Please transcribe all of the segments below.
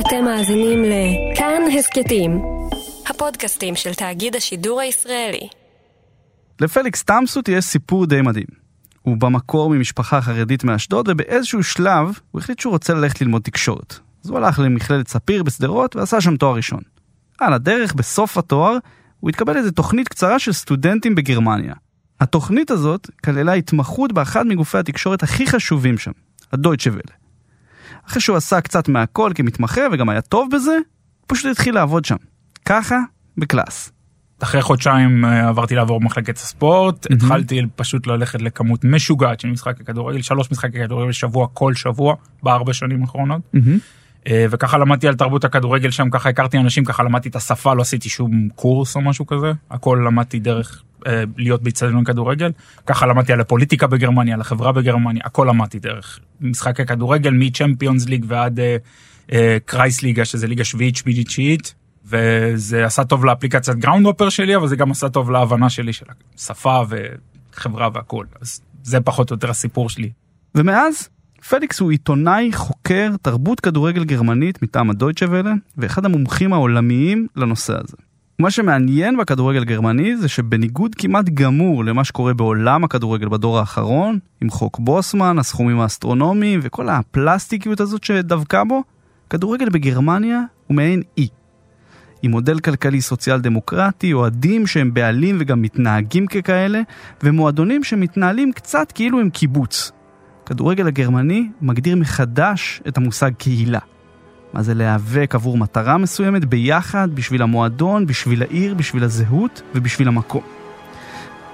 אתם מאזינים לכאן הסכתים, הפודקאסטים של תאגיד השידור הישראלי. לפליקס טמסוט יש סיפור די מדהים. הוא במקור ממשפחה חרדית מאשדוד, ובאיזשהו שלב הוא החליט שהוא רוצה ללכת ללמוד תקשורת. אז הוא הלך למכללת ספיר בשדרות ועשה שם תואר ראשון. על הדרך, בסוף התואר, הוא התקבל לאיזה תוכנית קצרה של סטודנטים בגרמניה. התוכנית הזאת כללה התמחות באחד מגופי התקשורת הכי חשובים שם, הדויטשה וולה. אחרי שהוא עשה קצת מהכל כמתמחה וגם היה טוב בזה, פשוט התחיל לעבוד שם. ככה, בקלאס. אחרי חודשיים אה, עברתי לעבור במחלקת הספורט, מהמם. התחלתי פשוט ללכת לכמות משוגעת של משחקי כדורגל, שלוש משחקי כדורגל בשבוע כל שבוע בארבע שנים האחרונות. אה, וככה למדתי על תרבות הכדורגל שם, ככה הכרתי אנשים, ככה למדתי את השפה, לא עשיתי שום קורס או משהו כזה, הכל למדתי דרך אה, להיות באיצטדיון כדורגל, ככה למדתי על הפוליטיקה בגרמניה, על החברה בגרמניה, הכל למדתי דרך משחקי כדורגל, מצ'מפיונס ליג ועד אה, אה, Kreisliga, שזה ליגה שביעית, שמינית, תשיעית, וזה עשה טוב לאפליקציית groundhopper שלי, אבל זה גם עשה טוב להבנה שלי של השפה וחברה והכל, אז זה פחות או יותר הסיפור שלי. ומאז, פליקס הוא עיתונאי חוקר תרבות כדורגל גרמנית מטעם הדויטשה וולה, ואחד המומחים העולמיים לנושא הזה. מה שמעניין בכדורגל גרמני זה שבניגוד כמעט גמור למה שקורה בעולם הכדורגל בדור האחרון, עם חוק בוסמן, הסכומים האסטרונומיים וכל הפלסטיקיות הזאת שדבקה בו, כדורגל בגרמניה הוא מעין אי. עם מודל כלכלי סוציאל דמוקרטי, אוהדים שהם בעלים וגם מתנהגים ככאלה, ומועדונים שמתנהלים קצת כאילו הם קיבוץ. הכדורגל הגרמני מגדיר מחדש את המושג קהילה. מה זה להיאבק עבור מטרה מסוימת ביחד, בשביל המועדון, בשביל העיר, בשביל הזהות ובשביל המקום.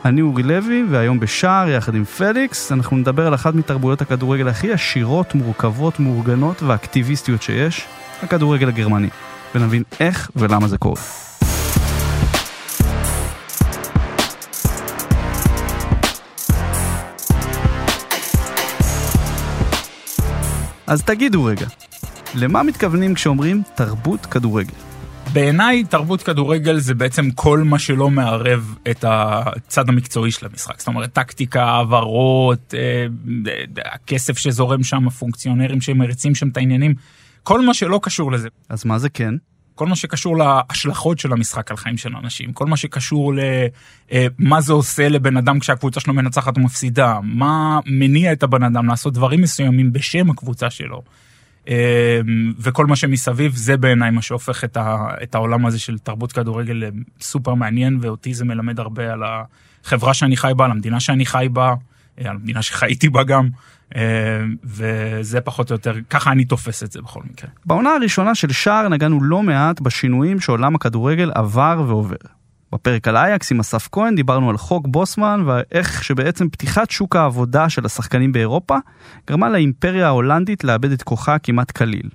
אני אורי לוי, והיום בשער, יחד עם פליקס, אנחנו נדבר על אחת מתרבויות הכדורגל הכי עשירות, מורכבות, מאורגנות ואקטיביסטיות שיש, הכדורגל הגרמני, ונבין איך ולמה זה קורה. אז תגידו רגע, למה מתכוונים כשאומרים תרבות כדורגל? בעיניי תרבות כדורגל זה בעצם כל מה שלא מערב את הצד המקצועי של המשחק. זאת אומרת, טקטיקה, העברות, אה, הכסף שזורם שם, הפונקציונרים שמריצים שם את העניינים, כל מה שלא קשור לזה. אז מה זה כן? כל מה שקשור להשלכות של המשחק על חיים של אנשים, כל מה שקשור למה זה עושה לבן אדם כשהקבוצה שלו מנצחת או מפסידה, מה מניע את הבן אדם לעשות דברים מסוימים בשם הקבוצה שלו. אה, וכל מה שמסביב זה בעיניי מה שהופך את, ה, את העולם הזה של תרבות כדורגל סופר מעניין ואותי זה מלמד הרבה על החברה שאני חי בה, על המדינה שאני חי בה, אה, על המדינה שחייתי בה גם, אה, וזה פחות או יותר, ככה אני תופס את זה בכל מקרה. בעונה הראשונה של שער נגענו לא מעט בשינויים שעולם הכדורגל עבר ועובר. בפרק על אייקס עם אסף כהן דיברנו על חוק בוסמן ואיך שבעצם פתיחת שוק העבודה של השחקנים באירופה גרמה לאימפריה ההולנדית לאבד את כוחה כמעט כליל.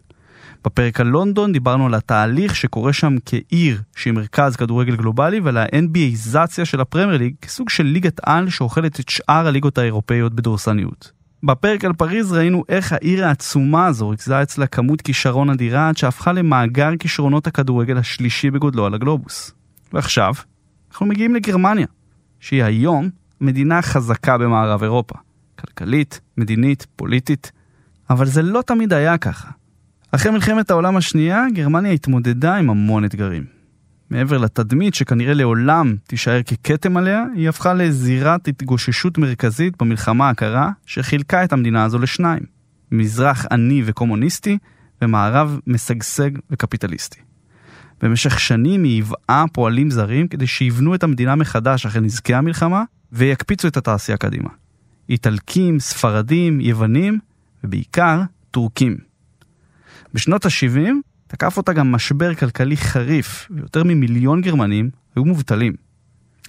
בפרק על לונדון דיברנו על התהליך שקורה שם כעיר שהיא מרכז כדורגל גלובלי ועל ה-NBAיזציה של הפרמייר ליג כסוג של ליגת על שאוכלת את שאר הליגות האירופאיות בדורסניות. בפרק על פריז ראינו איך העיר העצומה הזו ריכזה אצלה כמות כישרון אדירה עד שהפכה למאגר כישרונות הכדורגל השלישי בגודלו על הגלובוס. ועכשיו, אנחנו מגיעים לגרמניה, שהיא היום מדינה חזקה במערב אירופה. כלכלית, מדינית, פוליטית. אבל זה לא תמיד היה ככה. אחרי מלחמת העולם השנייה, גרמניה התמודדה עם המון אתגרים. מעבר לתדמית שכנראה לעולם תישאר ככתם עליה, היא הפכה לזירת התגוששות מרכזית במלחמה הקרה, שחילקה את המדינה הזו לשניים. מזרח עני וקומוניסטי, ומערב משגשג וקפיטליסטי. במשך שנים היא היוועה פועלים זרים כדי שיבנו את המדינה מחדש אחרי נזקי המלחמה, ויקפיצו את התעשייה קדימה. איטלקים, ספרדים, יוונים, ובעיקר טורקים. בשנות ה-70 תקף אותה גם משבר כלכלי חריף, ויותר ממיליון גרמנים היו מובטלים.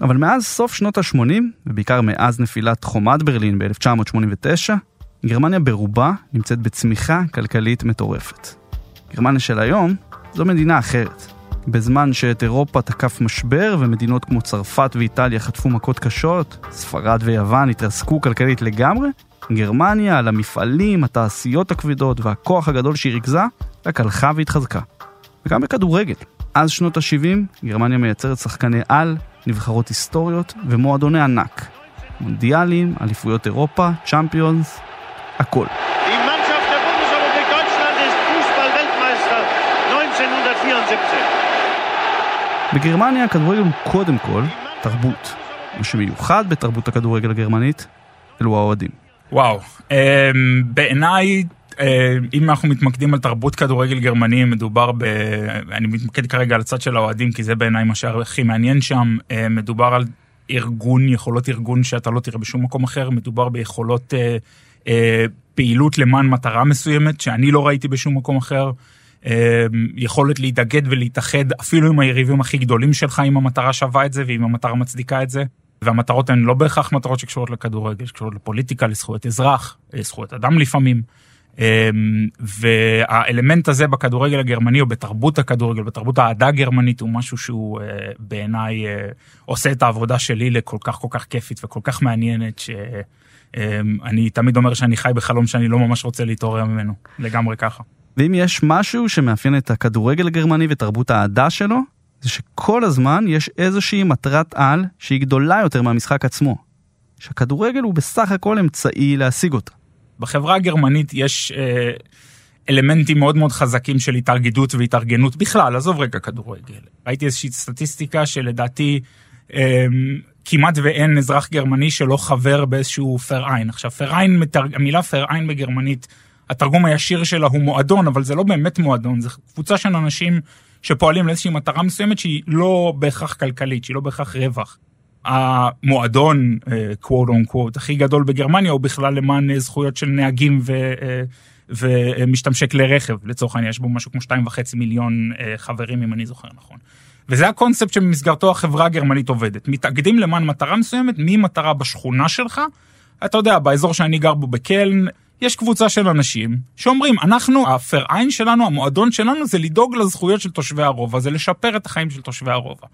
אבל מאז סוף שנות ה-80, ובעיקר מאז נפילת חומת ברלין ב-1989, גרמניה ברובה נמצאת בצמיחה כלכלית מטורפת. גרמניה של היום זו מדינה אחרת. בזמן שאת אירופה תקף משבר ומדינות כמו צרפת ואיטליה חטפו מכות קשות, ספרד ויוון התרסקו כלכלית לגמרי, גרמניה, על המפעלים, התעשיות הכבדות והכוח הגדול שהיא ריכזה, רק הלכה והתחזקה. וגם בכדורגל. אז שנות ה-70, גרמניה מייצרת שחקני על, נבחרות היסטוריות ומועדוני ענק. מונדיאלים, אליפויות אירופה, צ'אמפיונס, הכל. בגרמניה הכדורגל הוא קודם כל תרבות. מה שמיוחד בתרבות הכדורגל הגרמנית אלו האוהדים. וואו, אה, בעיניי, אם אנחנו מתמקדים על תרבות כדורגל גרמני, מדובר ב... אני מתמקד כרגע על הצד של האוהדים, כי זה בעיניי מה שהכי מעניין שם. אה, מדובר על ארגון, יכולות ארגון שאתה לא תראה בשום מקום אחר, מדובר ביכולות אה, אה, פעילות למען מטרה מסוימת, שאני לא ראיתי בשום מקום אחר. אה, יכולת להתאגד ולהתאחד אפילו עם היריבים הכי גדולים שלך, אם המטרה שווה את זה ואם המטרה מצדיקה את זה. והמטרות הן לא בהכרח מטרות שקשורות לכדורגל, שקשורות לפוליטיקה, לזכויות אזרח, זכויות אדם לפעמים. והאלמנט הזה בכדורגל הגרמני או בתרבות הכדורגל, בתרבות האהדה הגרמנית הוא משהו שהוא בעיניי עושה את העבודה שלי לכל כך כל כך כיפית וכל כך מעניינת שאני תמיד אומר שאני חי בחלום שאני לא ממש רוצה להתעורר ממנו, לגמרי ככה. ואם יש משהו שמאפיין את הכדורגל הגרמני ותרבות האהדה שלו, זה שכל הזמן יש איזושהי מטרת על שהיא גדולה יותר מהמשחק עצמו. שהכדורגל הוא בסך הכל אמצעי להשיג אותה. בחברה הגרמנית יש אה, אלמנטים מאוד מאוד חזקים של התאגדות והתארגנות בכלל, עזוב רגע כדורגל. ראיתי איזושהי סטטיסטיקה שלדעתי אה, כמעט ואין אזרח גרמני שלא חבר באיזשהו פר-עין. עכשיו פר-עין, המילה פר-עין בגרמנית, התרגום הישיר שלה הוא מועדון, אבל זה לא באמת מועדון, זה קבוצה של אנשים שפועלים לאיזושהי מטרה מסוימת שהיא לא בהכרח כלכלית, שהיא לא בהכרח רווח. המועדון, קוואט און קוואט, הכי גדול בגרמניה הוא בכלל למען אה, זכויות של נהגים ו, אה, ומשתמשי כלי רכב, לצורך העניין, יש בו משהו כמו שתיים וחצי מיליון אה, חברים, אם אני זוכר נכון. וזה הקונספט שבמסגרתו החברה הגרמנית עובדת. מתאגדים למען מטרה מסוימת, ממטרה בשכונה שלך. אתה יודע, באזור שאני גר בו בקלן, יש קבוצה של אנשים שאומרים, אנחנו, הפר-עין שלנו, המועדון שלנו, זה לדאוג לזכויות של תושבי הרובע, זה לשפר את החיים של תושבי הרובע.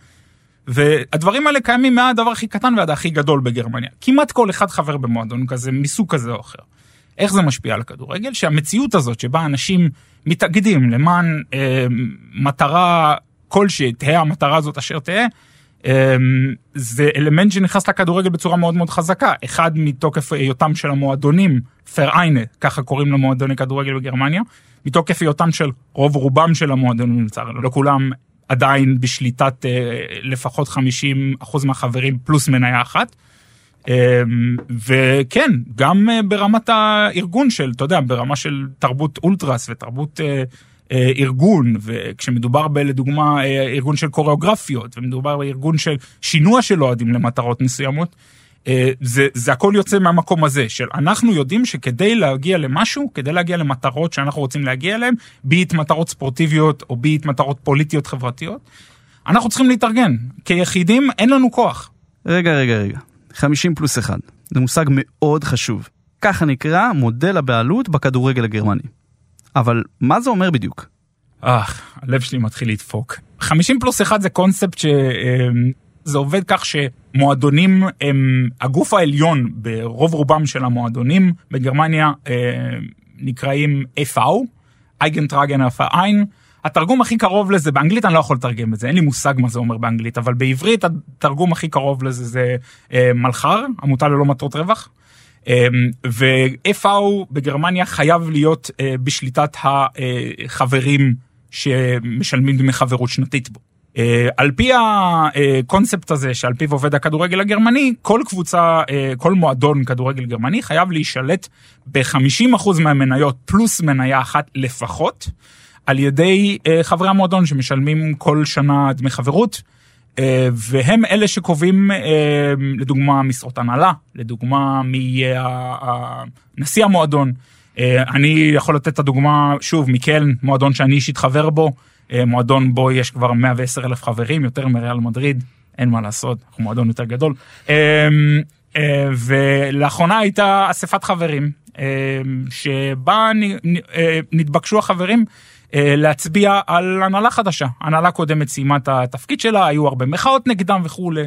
והדברים האלה קיימים מהדבר הכי קטן ועד הכי גדול בגרמניה. כמעט כל אחד חבר במועדון כזה, מסוג כזה או אחר. איך זה משפיע על הכדורגל? שהמציאות הזאת שבה אנשים מתאגדים למען אה, מטרה כלשהי, תהא המטרה הזאת אשר תהא, אה, זה אלמנט שנכנס לכדורגל בצורה מאוד מאוד חזקה. אחד מתוקף היותם של המועדונים, פר-איינה, ככה קוראים למועדוני כדורגל בגרמניה, מתוקף היותם של רוב רובם של המועדונים, לצערנו, לא כולם עדיין בשליטת אה, לפחות 50 אחוז מהחברים פלוס מניה אחת. אה, וכן, גם אה, ברמת הארגון של, אתה יודע, ברמה של תרבות אולטרס ותרבות ארגון, וכשמדובר בלדוגמה ארגון של קוריאוגרפיות, ומדובר בארגון של שינוע של אוהדים למטרות מסוימות, זה, זה הכל יוצא מהמקום הזה של אנחנו יודעים שכדי להגיע למשהו, כדי להגיע למטרות שאנחנו רוצים להגיע אליהן, ביט מטרות ספורטיביות או ביט מטרות פוליטיות חברתיות, אנחנו צריכים להתארגן. כיחידים אין לנו כוח. רגע, רגע, רגע. 50 פלוס 1. זה מושג מאוד חשוב. ככה נקרא מודל הבעלות בכדורגל הגרמני. אבל מה זה אומר בדיוק? אה, הלב שלי מתחיל לדפוק. 50 פלוס 1 זה קונספט ש... אה, זה עובד כך שמועדונים הם הגוף העליון ברוב רובם של המועדונים בגרמניה אה, נקראים FV, אייגנטרגן פאיין. התרגום הכי קרוב לזה, באנגלית אני לא יכול לתרגם את זה, אין לי מושג מה זה אומר באנגלית, אבל בעברית התרגום הכי קרוב לזה זה אה, מלחר, עמותה ללא מטרות רווח. אה, ו-FV בגרמניה חייב להיות אה, בשליטת החברים שמשלמים דמי חברות שנתית בו. Uh, על פי הקונספט הזה שעל פיו עובד הכדורגל הגרמני, כל קבוצה, uh, כל מועדון כדורגל גרמני חייב להישלט ב-50% מהמניות פלוס מניה אחת לפחות, על ידי uh, חברי המועדון שמשלמים כל שנה דמי חברות, uh, והם אלה שקובעים uh, לדוגמה משרות הנהלה, לדוגמה מי יהיה נשיא המועדון. Uh, אני יכול לתת את הדוגמה, שוב, מקלן, מועדון שאני אישית חבר בו. אה, מועדון בו יש כבר 110 אלף חברים, יותר מריאל מדריד, אין מה לעשות, אנחנו מועדון יותר גדול. אה, אה, ולאחרונה הייתה אספת חברים, שבה נתבקשו החברים להצביע על הנהלה חדשה. הנהלה קודמת סיימה את התפקיד שלה, היו הרבה מחאות נגדם וכולי.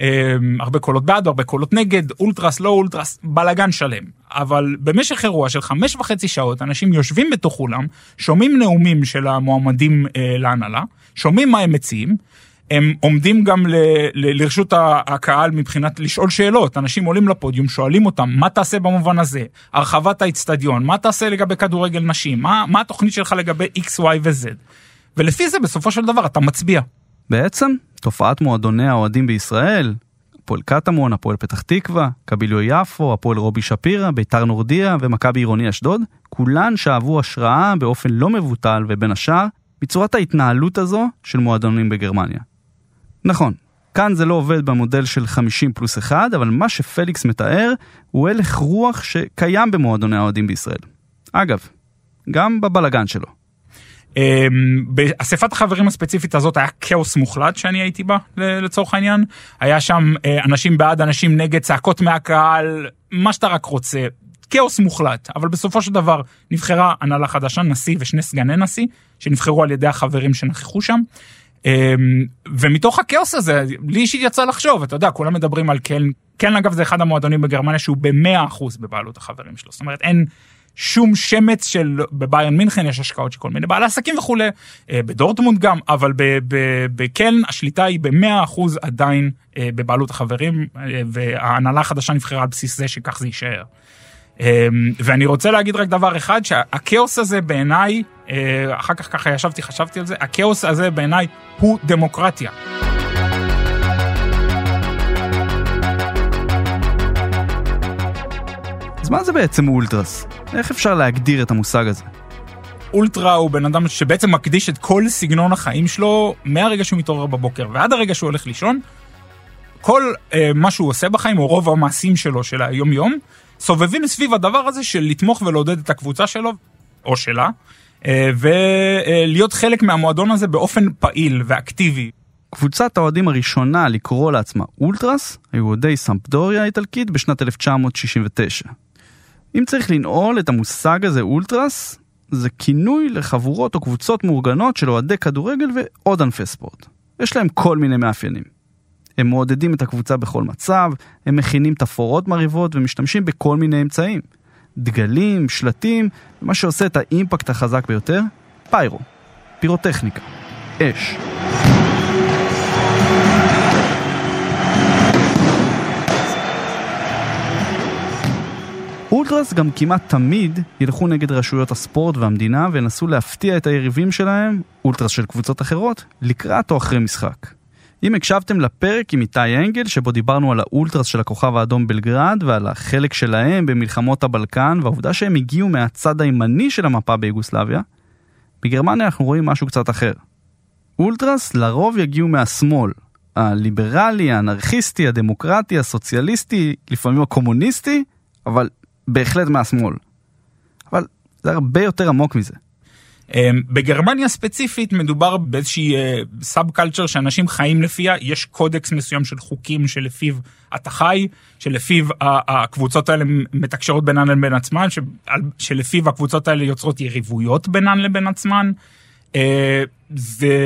אמ, הרבה קולות בעד, הרבה קולות נגד, אולטרס, לא אולטרס, בלאגן שלם. אבל במשך אירוע של חמש וחצי שעות, אנשים יושבים בתוך אולם, שומעים נאומים של המועמדים אה, להנהלה, שומעים מה הם מציעים, הם עומדים גם ל, ל, לרשות הקהל מבחינת לשאול שאלות, אנשים עולים לפודיום, שואלים אותם, מה תעשה במובן הזה? הרחבת האיצטדיון, מה תעשה לגבי כדורגל נשים? מה, מה התוכנית שלך לגבי X, Y ו-Z? ולפי זה בסופו של דבר אתה מצביע. בעצם, תופעת מועדוני האוהדים בישראל, הפועל קטמון, הפועל פתח תקווה, קביליו יפו, הפועל רובי שפירא, ביתר נורדיה ומכבי עירוני אשדוד, כולן שאבו השראה באופן לא מבוטל ובין השאר, מצורת ההתנהלות הזו של מועדונים בגרמניה. נכון, כאן זה לא עובד במודל של 50 פלוס 1, אבל מה שפליקס מתאר הוא הלך רוח שקיים במועדוני האוהדים בישראל. אגב, גם בבלגן שלו. אמ, באספת החברים הספציפית הזאת היה כאוס מוחלט שאני הייתי בה לצורך העניין. היה שם אה, אנשים בעד, אנשים נגד, צעקות מהקהל, מה שאתה רק רוצה. כאוס מוחלט, אבל בסופו של דבר נבחרה הנהלה חדשה, נשיא ושני סגני נשיא, שנבחרו על ידי החברים שנכחו שם. אמ, ומתוך הכאוס הזה, לי אישית יצא לחשוב, אתה יודע, כולם מדברים על קלן, קלן אגב זה אחד המועדונים בגרמניה שהוא ב-100% בבעלות החברים שלו, זאת אומרת אין שום שמץ של, בביירן מינכן יש השקעות של כל מיני בעלי עסקים וכולי, אה, בדורטמונד גם, אבל בקלן השליטה היא ב-100% עדיין אה, בבעלות החברים, אה, וההנהלה החדשה נבחרה על בסיס זה שכך זה יישאר. ואני רוצה להגיד רק דבר אחד, שהכאוס הזה בעיניי, אחר כך ככה ישבתי, חשבתי על זה, הכאוס הזה בעיניי הוא דמוקרטיה. מה זה בעצם אולטרס? איך אפשר להגדיר את המושג הזה? אולטרה הוא בן אדם שבעצם מקדיש את כל סגנון החיים שלו מהרגע שהוא מתעורר בבוקר ועד הרגע שהוא הולך לישון. כל אה, מה שהוא עושה בחיים, או רוב המעשים שלו של היום-יום, סובבים סביב הדבר הזה של לתמוך ולעודד את הקבוצה שלו, או שלה, אה, ולהיות חלק מהמועדון הזה באופן פעיל ואקטיבי. קבוצת האוהדים הראשונה לקרוא לעצמה אולטרס היו אוהדי סמפדוריה האיטלקית בשנת 1969. אם צריך לנעול את המושג הזה אולטרס, זה כינוי לחבורות או קבוצות מאורגנות של אוהדי כדורגל ועוד ענפי ספורט. יש להם כל מיני מאפיינים. הם מעודדים את הקבוצה בכל מצב, הם מכינים תפאורות מרהיבות ומשתמשים בכל מיני אמצעים. דגלים, שלטים, ומה שעושה את האימפקט החזק ביותר, פיירו, פירוטכניקה, אש. אולטרס גם כמעט תמיד ילכו נגד רשויות הספורט והמדינה וינסו להפתיע את היריבים שלהם, אולטרס של קבוצות אחרות, לקראת או אחרי משחק. אם הקשבתם לפרק עם איתי אנגל, שבו דיברנו על האולטרס של הכוכב האדום בלגרד ועל החלק שלהם במלחמות הבלקן והעובדה שהם הגיעו מהצד הימני של המפה ביוגוסלביה, בגרמניה אנחנו רואים משהו קצת אחר. אולטרס לרוב יגיעו מהשמאל, הליברלי, האנרכיסטי, הדמוקרטי, הסוציאליסטי, לפעמים הקומוניסטי, אבל בהחלט מהשמאל. אבל זה הרבה יותר עמוק מזה. אמ, בגרמניה ספציפית מדובר באיזושהי סאב קלצ'ר שאנשים חיים לפיה, יש קודקס מסוים של חוקים שלפיו אתה חי, שלפיו הקבוצות האלה מתקשרות בינן לבין עצמן, שלפיו הקבוצות האלה יוצרות יריבויות בינן לבין עצמן. אה, זה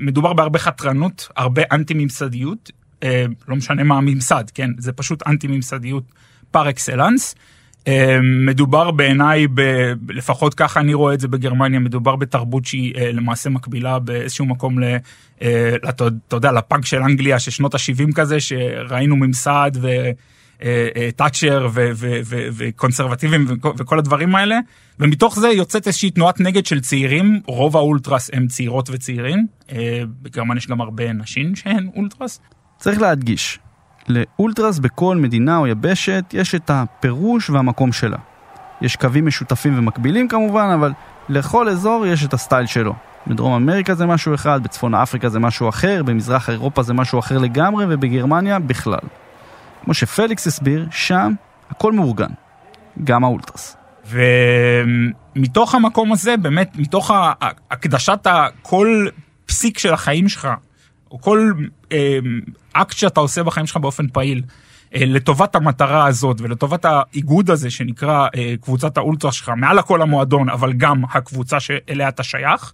מדובר בהרבה חתרנות, הרבה אנטי ממסדיות, אה, לא משנה מה הממסד, כן, זה פשוט אנטי ממסדיות פר אקסלנס. אמ, מדובר בעיניי, ב, לפחות ככה אני רואה את זה בגרמניה, מדובר בתרבות שהיא אה, למעשה מקבילה באיזשהו מקום, ל, אה, אתה יודע, לפאנק של אנגליה של שנות ה-70 כזה, שראינו ממסד וטאצ'ר אה, וקונסרבטיבים וכל הדברים האלה, ומתוך זה יוצאת איזושהי תנועת נגד של צעירים, רוב האולטרס הם צעירות וצעירים, בגרמניה יש גם הרבה נשים שהן אולטרס. צריך להדגיש, לאולטרס בכל מדינה או יבשת יש את הפירוש והמקום שלה. יש קווים משותפים ומקבילים כמובן, אבל לכל אזור יש את הסטייל שלו. בדרום אמריקה זה משהו אחד, בצפון אפריקה זה משהו אחר, במזרח אירופה זה משהו אחר לגמרי, ובגרמניה בכלל. כמו שפליקס הסביר, שם הכל מאורגן. גם האולטרס. ומתוך המקום הזה, באמת, מתוך הקדשת כל פסיק של החיים שלך או כל אה, אקט שאתה עושה בחיים שלך באופן פעיל, אה, לטובת המטרה הזאת ולטובת האיגוד הזה שנקרא אה, קבוצת האולטרה שלך, מעל הכל המועדון, אבל גם הקבוצה שאליה אתה שייך.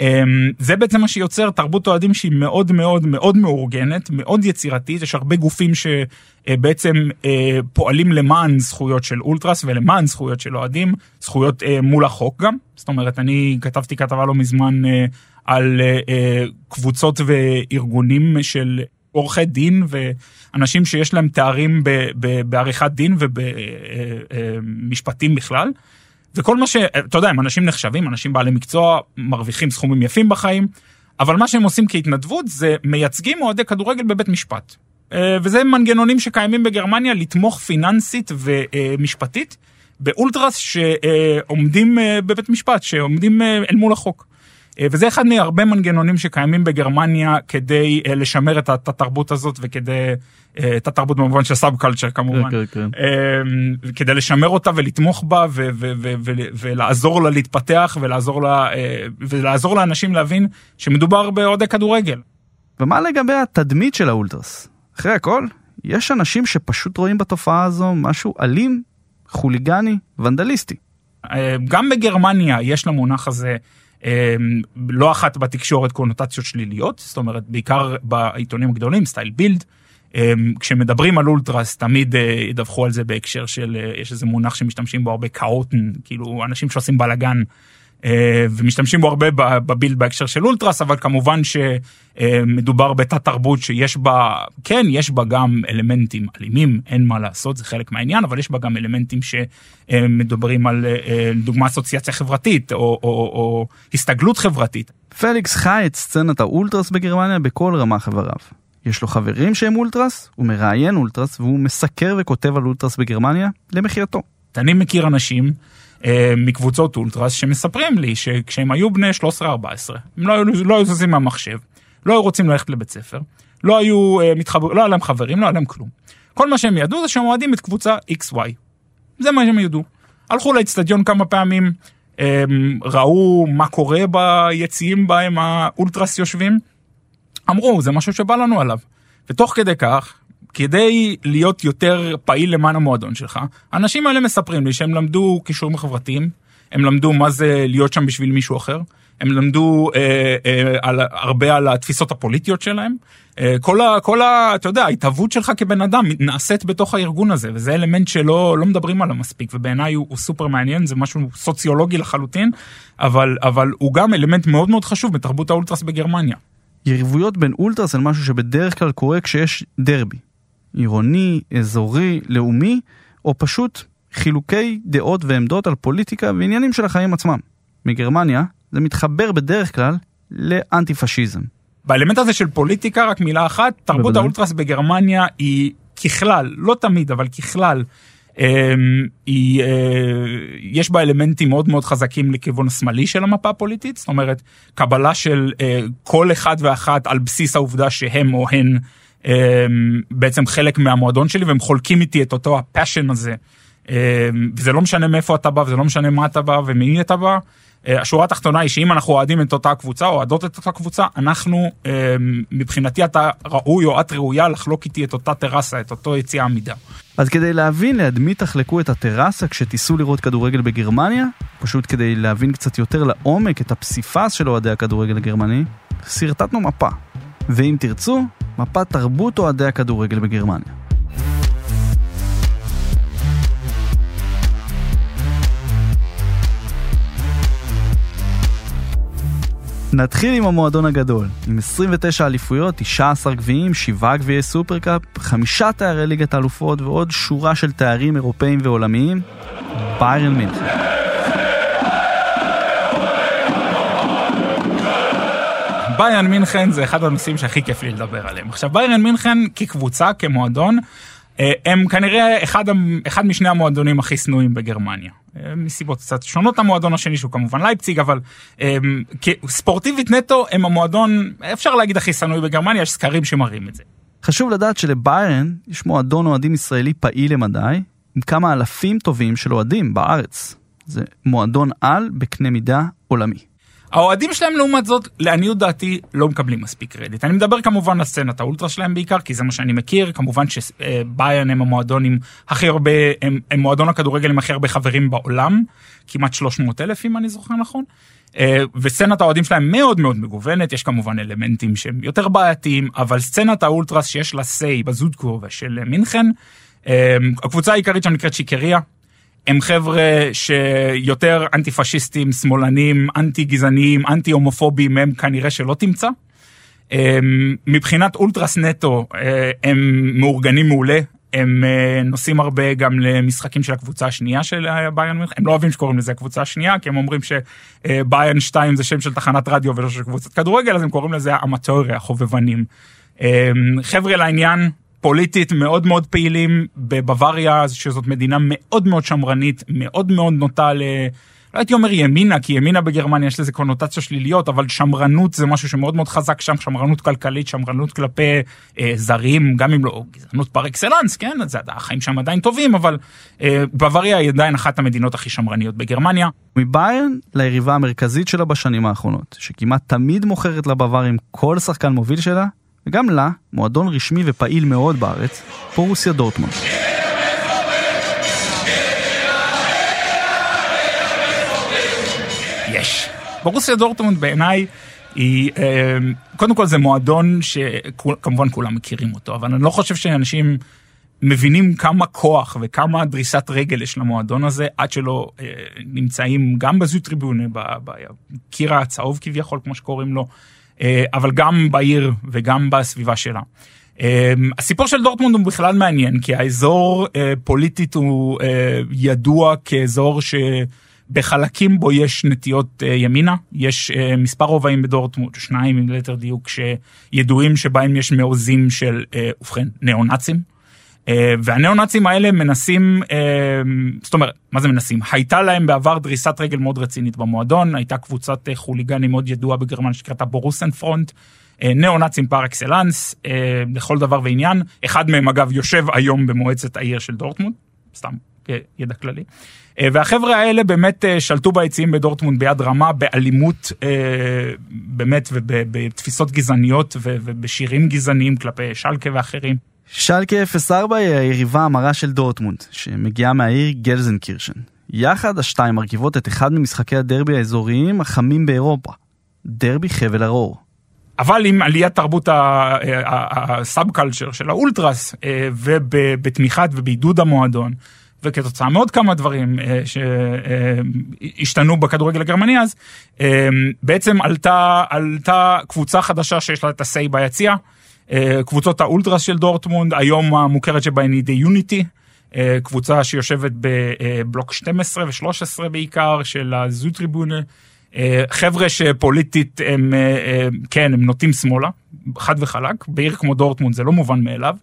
אה, זה בעצם מה שיוצר תרבות אוהדים שהיא מאוד מאוד מאוד מאורגנת, מאוד יצירתית, יש הרבה גופים שבעצם אה, פועלים למען זכויות של אולטרס ולמען זכויות של אוהדים, זכויות אה, מול החוק גם. זאת אומרת, אני כתבתי כתבה לא מזמן אה, על אה, אה, קבוצות וארגונים של עורכי דין ואנשים שיש להם תארים בעריכת דין ובמשפטים בכלל. וכל מה ש... אתה יודע, הם אנשים נחשבים, אנשים בעלי מקצוע, מרוויחים סכומים יפים בחיים, אבל מה שהם עושים כהתנדבות זה מייצגים אוהדי כדורגל בבית משפט. אה, וזה מנגנונים שקיימים בגרמניה לתמוך פיננסית ומשפטית באולטרס שעומדים אה, בבית משפט, שעומדים אה, אל מול החוק. וזה אחד מהרבה מנגנונים שקיימים בגרמניה כדי לשמר את התרבות הזאת וכדי, את התרבות במובן של סאב קלצ'ר כמובן, כן, כן. כדי לשמר אותה ולתמוך בה ו- ו- ו- ו- ולעזור לה להתפתח ולעזור, לה, ולעזור לאנשים להבין שמדובר באוהדי כדורגל. ומה לגבי התדמית של האולטרס? אחרי הכל, יש אנשים שפשוט רואים בתופעה הזו משהו אלים, חוליגני, ונדליסטי. אה, גם בגרמניה יש למונח הזה אה, לא אחת בתקשורת קונוטציות שליליות, זאת אומרת בעיקר בעיתונים הגדולים, סטייל בילד. אה, כשמדברים על אולטרס תמיד ידווחו על זה בהקשר של יש איזה מונח שמשתמשים בו הרבה כאוטן כאילו אנשים שעושים בלאגן אה, ומשתמשים בו הרבה בבילד בהקשר של אולטרס, אבל כמובן שמדובר בתת תרבות שיש בה, כן, יש בה גם אלמנטים אלימים, אין מה לעשות, זה חלק מהעניין, אבל יש בה גם אלמנטים שמדברים על אה, דוגמה אסוציאציה חברתית או, או, או הסתגלות חברתית. פליקס חי את סצנת האולטרס בגרמניה בכל רמה חבריו. יש לו חברים שהם אולטרס, הוא מראיין אולטרס והוא מסקר וכותב על אולטרס בגרמניה למחייתו. אני מכיר אנשים אה, מקבוצות אולטרס שמספרים לי שכשהם היו בני 13-14 הם לא, לא היו זזים מהמחשב, לא היו רוצים ללכת לבית ספר, לא היו אה, מתחברים, לא היה להם חברים, לא היה להם כלום. כל מה שהם ידעו זה שהם אוהדים את קבוצה XY. זה מה שהם ידעו. הלכו לאצטדיון כמה פעמים, הם ראו מה קורה ביציעים בהם האולטרס יושבים, אמרו זה משהו שבא לנו עליו. ותוך כדי כך כדי להיות יותר פעיל למען המועדון שלך, האנשים האלה מספרים לי שהם למדו כישורים חברתיים, הם למדו מה זה להיות שם בשביל מישהו אחר, הם למדו אה, אה, על, הרבה על התפיסות הפוליטיות שלהם. אה, כל, ה, כל ה... אתה יודע, ההתהוות שלך כבן אדם נעשית בתוך הארגון הזה, וזה אלמנט שלא לא מדברים עליו מספיק, ובעיניי הוא, הוא סופר מעניין, זה משהו סוציולוגי לחלוטין, אבל, אבל הוא גם אלמנט מאוד מאוד חשוב בתרבות האולטרס בגרמניה. יריבויות בין אולטרס הן משהו שבדרך כלל קורה כשיש דרבי. עירוני, אזורי, לאומי, או פשוט חילוקי דעות ועמדות על פוליטיקה ועניינים של החיים עצמם. מגרמניה זה מתחבר בדרך כלל לאנטי פשיזם. באלמנט הזה של פוליטיקה רק מילה אחת, תרבות בוודאי. האולטרס בגרמניה היא ככלל, לא תמיד אבל ככלל, אמ, היא, אה, יש בה אלמנטים מאוד מאוד חזקים לכיוון השמאלי של המפה הפוליטית, זאת אומרת קבלה של אה, כל אחד ואחת על בסיס העובדה שהם או הן בעצם חלק מהמועדון שלי והם חולקים איתי את אותו הפאשן הזה. אמ, וזה לא משנה מאיפה אתה בא וזה לא משנה מה אתה בא ומי אתה בא. אה, השורה התחתונה היא שאם אנחנו אוהדים את אותה קבוצה או אוהדות את אותה קבוצה אנחנו אמ, מבחינתי אתה ראוי או את ראויה לחלוק איתי את אותה טרסה את אותו יציאה עמידה. אז כדי להבין ליד מי תחלקו את הטרסה כשתיסעו לראות כדורגל בגרמניה פשוט כדי להבין קצת יותר לעומק את הפסיפס של אוהדי הכדורגל הגרמני שרטטנו מפה ואם תרצו מפת תרבות אוהדי הכדורגל בגרמניה. נתחיל עם המועדון הגדול, עם 29 אליפויות, 19 גביעים, 7 גביעי סופרקאפ, 5 תארי ליגת האלופות ועוד שורה של תארים אירופאים ועולמיים, ביירן מינכן. ביירן מינכן זה אחד הנושאים שהכי כיף לי לדבר עליהם. עכשיו ביירן מינכן כקבוצה, כמועדון, אה, הם כנראה אחד, אחד משני המועדונים הכי שנואים בגרמניה. אה, מסיבות קצת שונות המועדון השני שהוא כמובן לייפציג אבל הם, אה, ספורטיבית נטו הם המועדון אפשר להגיד הכי שנואי בגרמניה יש סקרים שמראים את זה. חשוב לדעת שלביירן יש מועדון אוהדים ישראלי פעיל למדי עם כמה אלפים טובים של אוהדים בארץ. זה מועדון על בקנה מידה עולמי. האוהדים שלהם לעומת זאת, לעניות דעתי, לא מקבלים מספיק קרדיט. אני מדבר כמובן על סצנת האולטרה שלהם בעיקר, כי זה מה שאני מכיר, כמובן שביירן הם המועדון עם הכי הרבה, הם, הם מועדון הכדורגל עם הכי הרבה חברים בעולם, כמעט 300 אלף אם אני זוכר נכון. אה, וסצנת האוהדים שלהם מאוד מאוד מגוונת, יש כמובן אלמנטים שהם יותר בעייתיים, אבל סצנת האולטרס שיש לה סיי בזודקורבה של מינכן, אה, הקבוצה העיקרית שם נקראת שיקריה, הם חבר'ה שיותר אנטי פשיסטים, שמאלנים, אנטי גזעניים, אנטי הומופובים, הם כנראה שלא תמצא. מבחינת אולטרס נטו, אה, הם מאורגנים מעולה, הם אה, נוסעים הרבה גם למשחקים של הקבוצה השנייה של ביירן מינכן, הם לא אוהבים שקוראים לזה הקבוצה השנייה, כי הם אומרים שביירן 2 זה שם של תחנת רדיו ולא של קבוצת כדורגל, אז הם קוראים לזה המטוריה, חובבנים. חבר'ה לעניין, פוליטית מאוד מאוד פעילים בבוואריה, שזאת מדינה מאוד מאוד שמרנית, מאוד מאוד נוטה ל... לא הייתי אומר ימינה, כי ימינה בגרמניה יש לזה קונוטציות שליליות, אבל שמרנות זה משהו שמאוד מאוד חזק שם, שמרנות כלכלית, שמרנות כלפי אה, זרים, גם אם לא גזענות פר אקסלנס, כן, זה, החיים שם עדיין טובים, אבל אה, בוואריה היא עדיין אחת המדינות הכי שמרניות בגרמניה. מביירן ליריבה המרכזית שלה בשנים האחרונות, שכמעט תמיד מוכרת לבווארים כל שחקן מוביל שלה, וגם לה, מועדון רשמי ופעיל מאוד בארץ, פורוסיה דורטמונד. יש. בורוסיה דורטמונד בעיניי היא, אה, קודם כל זה מועדון שכמובן כולם מכירים אותו, אבל אני לא חושב שאנשים מבינים כמה כוח וכמה דריסת רגל יש למועדון הזה, עד שלא אה, נמצאים גם בזו טריבונה, בקיר הצהוב כביכול, כמו שקוראים לו, אבל גם בעיר וגם בסביבה שלה. הסיפור של דורטמונד הוא בכלל מעניין, כי האזור פוליטית הוא ידוע כאזור ש... בחלקים בו יש נטיות ימינה, יש מספר רובעים בדורטמונד, שניים עם ליתר דיוק, שידועים שבהם יש מעוזים של, ובכן, ניאו-נאצים. Uh, והניאו-נאצים האלה מנסים, uh, זאת אומרת, מה זה מנסים? הייתה להם בעבר דריסת רגל מאוד רצינית במועדון, הייתה קבוצת uh, חוליגנים מאוד ידועה בגרמניה שקראתה בורוסן פרונט. ניאו-נאצים פר אקסלנס, לכל דבר ועניין. אחד מהם אגב יושב היום במועצת העיר של דורטמונד, סתם ידע כללי. אה, והחבר'ה האלה באמת אה, שלטו ביציעים בדורטמונד ביד רמה, באלימות אה, באמת ובתפיסות גזעניות ובשירים גזעניים כלפי שלקה ואחרים. שלקה 04 היא היריבה המרה של דורטמונד, שמגיעה מהעיר גלזנקירשן. יחד השתיים מרכיבות את אחד ממשחקי הדרבי האזוריים החמים באירופה, דרבי חבל הרור. אבל עם עליית תרבות הסאב קלצ'ר של האולטרס ובתמיכת ובעידוד המועדון וכתוצאה מעוד כמה דברים אה, שהשתנו בכדורגל הגרמני אז, אה, בעצם עלתה, עלתה קבוצה חדשה שיש לה את ה-say ביציע, אה, קבוצות האולטרס של דורטמונד, היום המוכרת שבהן היא די יוניטי, קבוצה שיושבת בבלוק 12 ו-13 בעיקר של הזו טריבונה. חבר'ה שפוליטית הם, כן, הם נוטים שמאלה, חד וחלק, בעיר כמו דורטמונד זה לא מובן מאליו.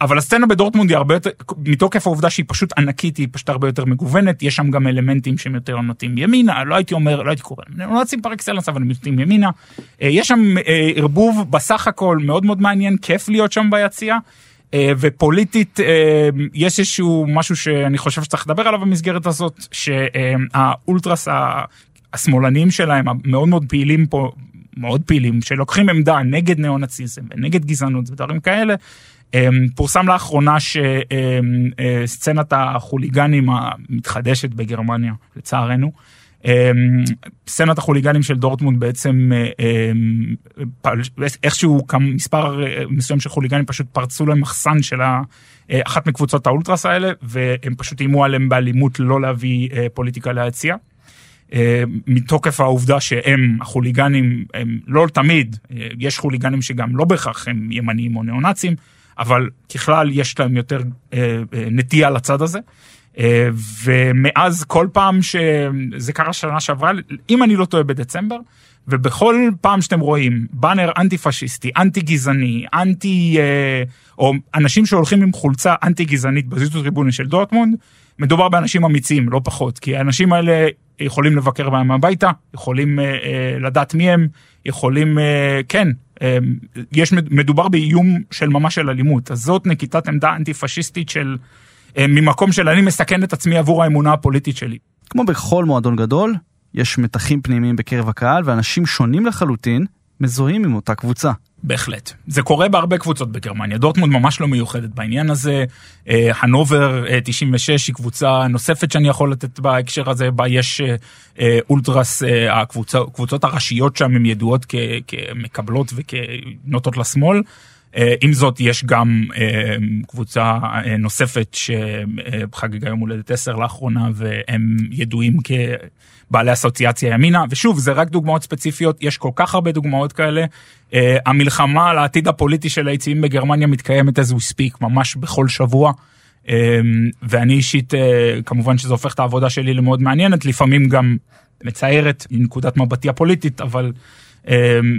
אבל הסצנה בדורטמונד היא הרבה יותר, מתוקף העובדה שהיא פשוט ענקית, היא פשוט הרבה יותר מגוונת, יש שם גם אלמנטים שהם יותר נוטים ימינה, לא הייתי אומר, לא הייתי קורא להם נאצים פר אקסלנס, אבל הם נוטים ימינה. אה, יש שם אה, ערבוב בסך הכל מאוד מאוד מעניין, כיף להיות שם ביציע. אה, ופוליטית יש איזשהו משהו שאני חושב שצריך לדבר עליו במסגרת הזאת, שהאולטרס השמאלניים שלהם, המאוד מאוד פעילים פה, מאוד פעילים, שלוקחים עמדה נגד ניאו-נאציזם ונגד גזענות ודברים כאלה, פורסם לאחרונה שסצנת אמ, אה, החוליגנים המתחדשת בגרמניה, לצערנו, אמ, סצנת החוליגנים של דורטמונד בעצם איכשהו מספר אה, מסוים של חוליגנים פשוט פרצו למחסן של אה, אחת מקבוצות האולטרס האלה והם פשוט איימו עליהם באלימות לא להביא פוליטיקה ליציע. מתוקף העובדה שהם החוליגנים הם לא תמיד יש חוליגנים שגם לא בהכרח הם ימניים או ניאו נאצים אבל ככלל יש להם יותר אה, אה, נטייה לצד הזה. אה, ומאז כל פעם שזה קרה שנה שעברה, אם אני לא טועה בדצמבר, ובכל פעם שאתם רואים באנר אנטי פשיסטי, אנטי גזעני, אנטי, או אנשים שהולכים עם חולצה אנטי גזענית בזיטו טריבוני של דורטמונד, מדובר באנשים אמיצים, לא פחות, כי האנשים האלה יכולים לבקר בהם הביתה, יכולים אה, לדעת מי הם, יכולים, אה, כן, יש מדובר באיום של ממש של אלימות אז זאת נקיטת עמדה אנטי פשיסטית של אה, ממקום של אני מסכן את עצמי עבור האמונה הפוליטית שלי. כמו בכל מועדון גדול יש מתחים פנימיים בקרב הקהל ואנשים שונים לחלוטין מזוהים עם אותה קבוצה. בהחלט. זה קורה בהרבה קבוצות בגרמניה. דורטמונד ממש לא מיוחדת בעניין הזה. אה, הנובר 96 אה, היא קבוצה נוספת שאני יכול לתת בהקשר הזה, בה יש אה, אולטרס, הקבוצות הראשיות שם הן ידועות כמקבלות וכנוטות לשמאל. אה, עם זאת, יש גם אה, קבוצה אה, נוספת שחגגה יום הולדת 10 לאחרונה, והם ידועים כבעלי אסוציאציה ימינה, ושוב, זה רק דוגמאות ספציפיות, יש כל כך הרבה דוגמאות כאלה. המלחמה על העתיד הפוליטי של היציאים בגרמניה מתקיימת as we speak, ממש בכל שבוע. ואני אישית, כמובן שזה הופך את העבודה שלי למאוד מעניינת, לפעמים גם מצערת, מנקודת מבטי הפוליטית, אבל... אמ,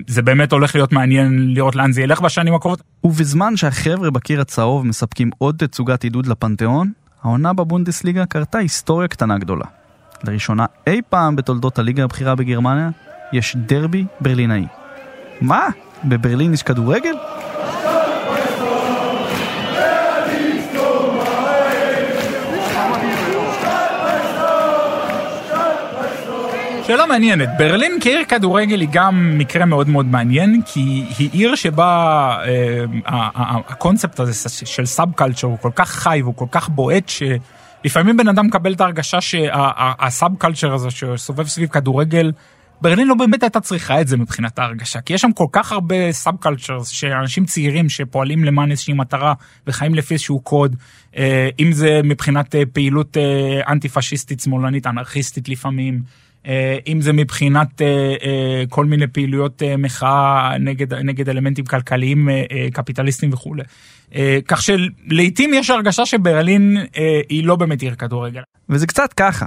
זה באמת הולך להיות מעניין לראות לאן זה ילך בשנים הקרובות. ובזמן שהחבר'ה בקיר הצהוב מספקים עוד תצוגת עידוד לפנתיאון, העונה בבונדסליגה קרתה היסטוריה קטנה גדולה. לראשונה אי פעם בתולדות הליגה הבכירה בגרמניה, יש דרבי ברלינאי. מה? בברלין יש כדורגל? שאלה מעניינת, ברלין כעיר כדורגל היא גם מקרה מאוד מאוד מעניין, כי היא עיר שבה אה, הקונספט הזה של סאב קלצ'ר הוא כל כך חי והוא כל כך בועט, שלפעמים בן אדם מקבל את ההרגשה שהסאב קלצ'ר הזה שסובב סביב כדורגל, ברלין לא באמת הייתה צריכה את זה מבחינת ההרגשה, כי יש שם כל כך הרבה סאב קלצ'רס, שאנשים צעירים שפועלים למען איזושהי מטרה וחיים לפי איזשהו קוד, אה, אם זה מבחינת אה, פעילות אנטי פשיסטית שמאלנית אנרכיסטית לפעמים. אה, אם זה מבחינת אה, אה, כל מיני פעילויות מחאה נגד, נגד אלמנטים כלכליים קפיטליסטיים וכולי. כך שלעיתים יש הרגשה שברלין היא לא באמת עיר כדורגל. וזה קצת ככה,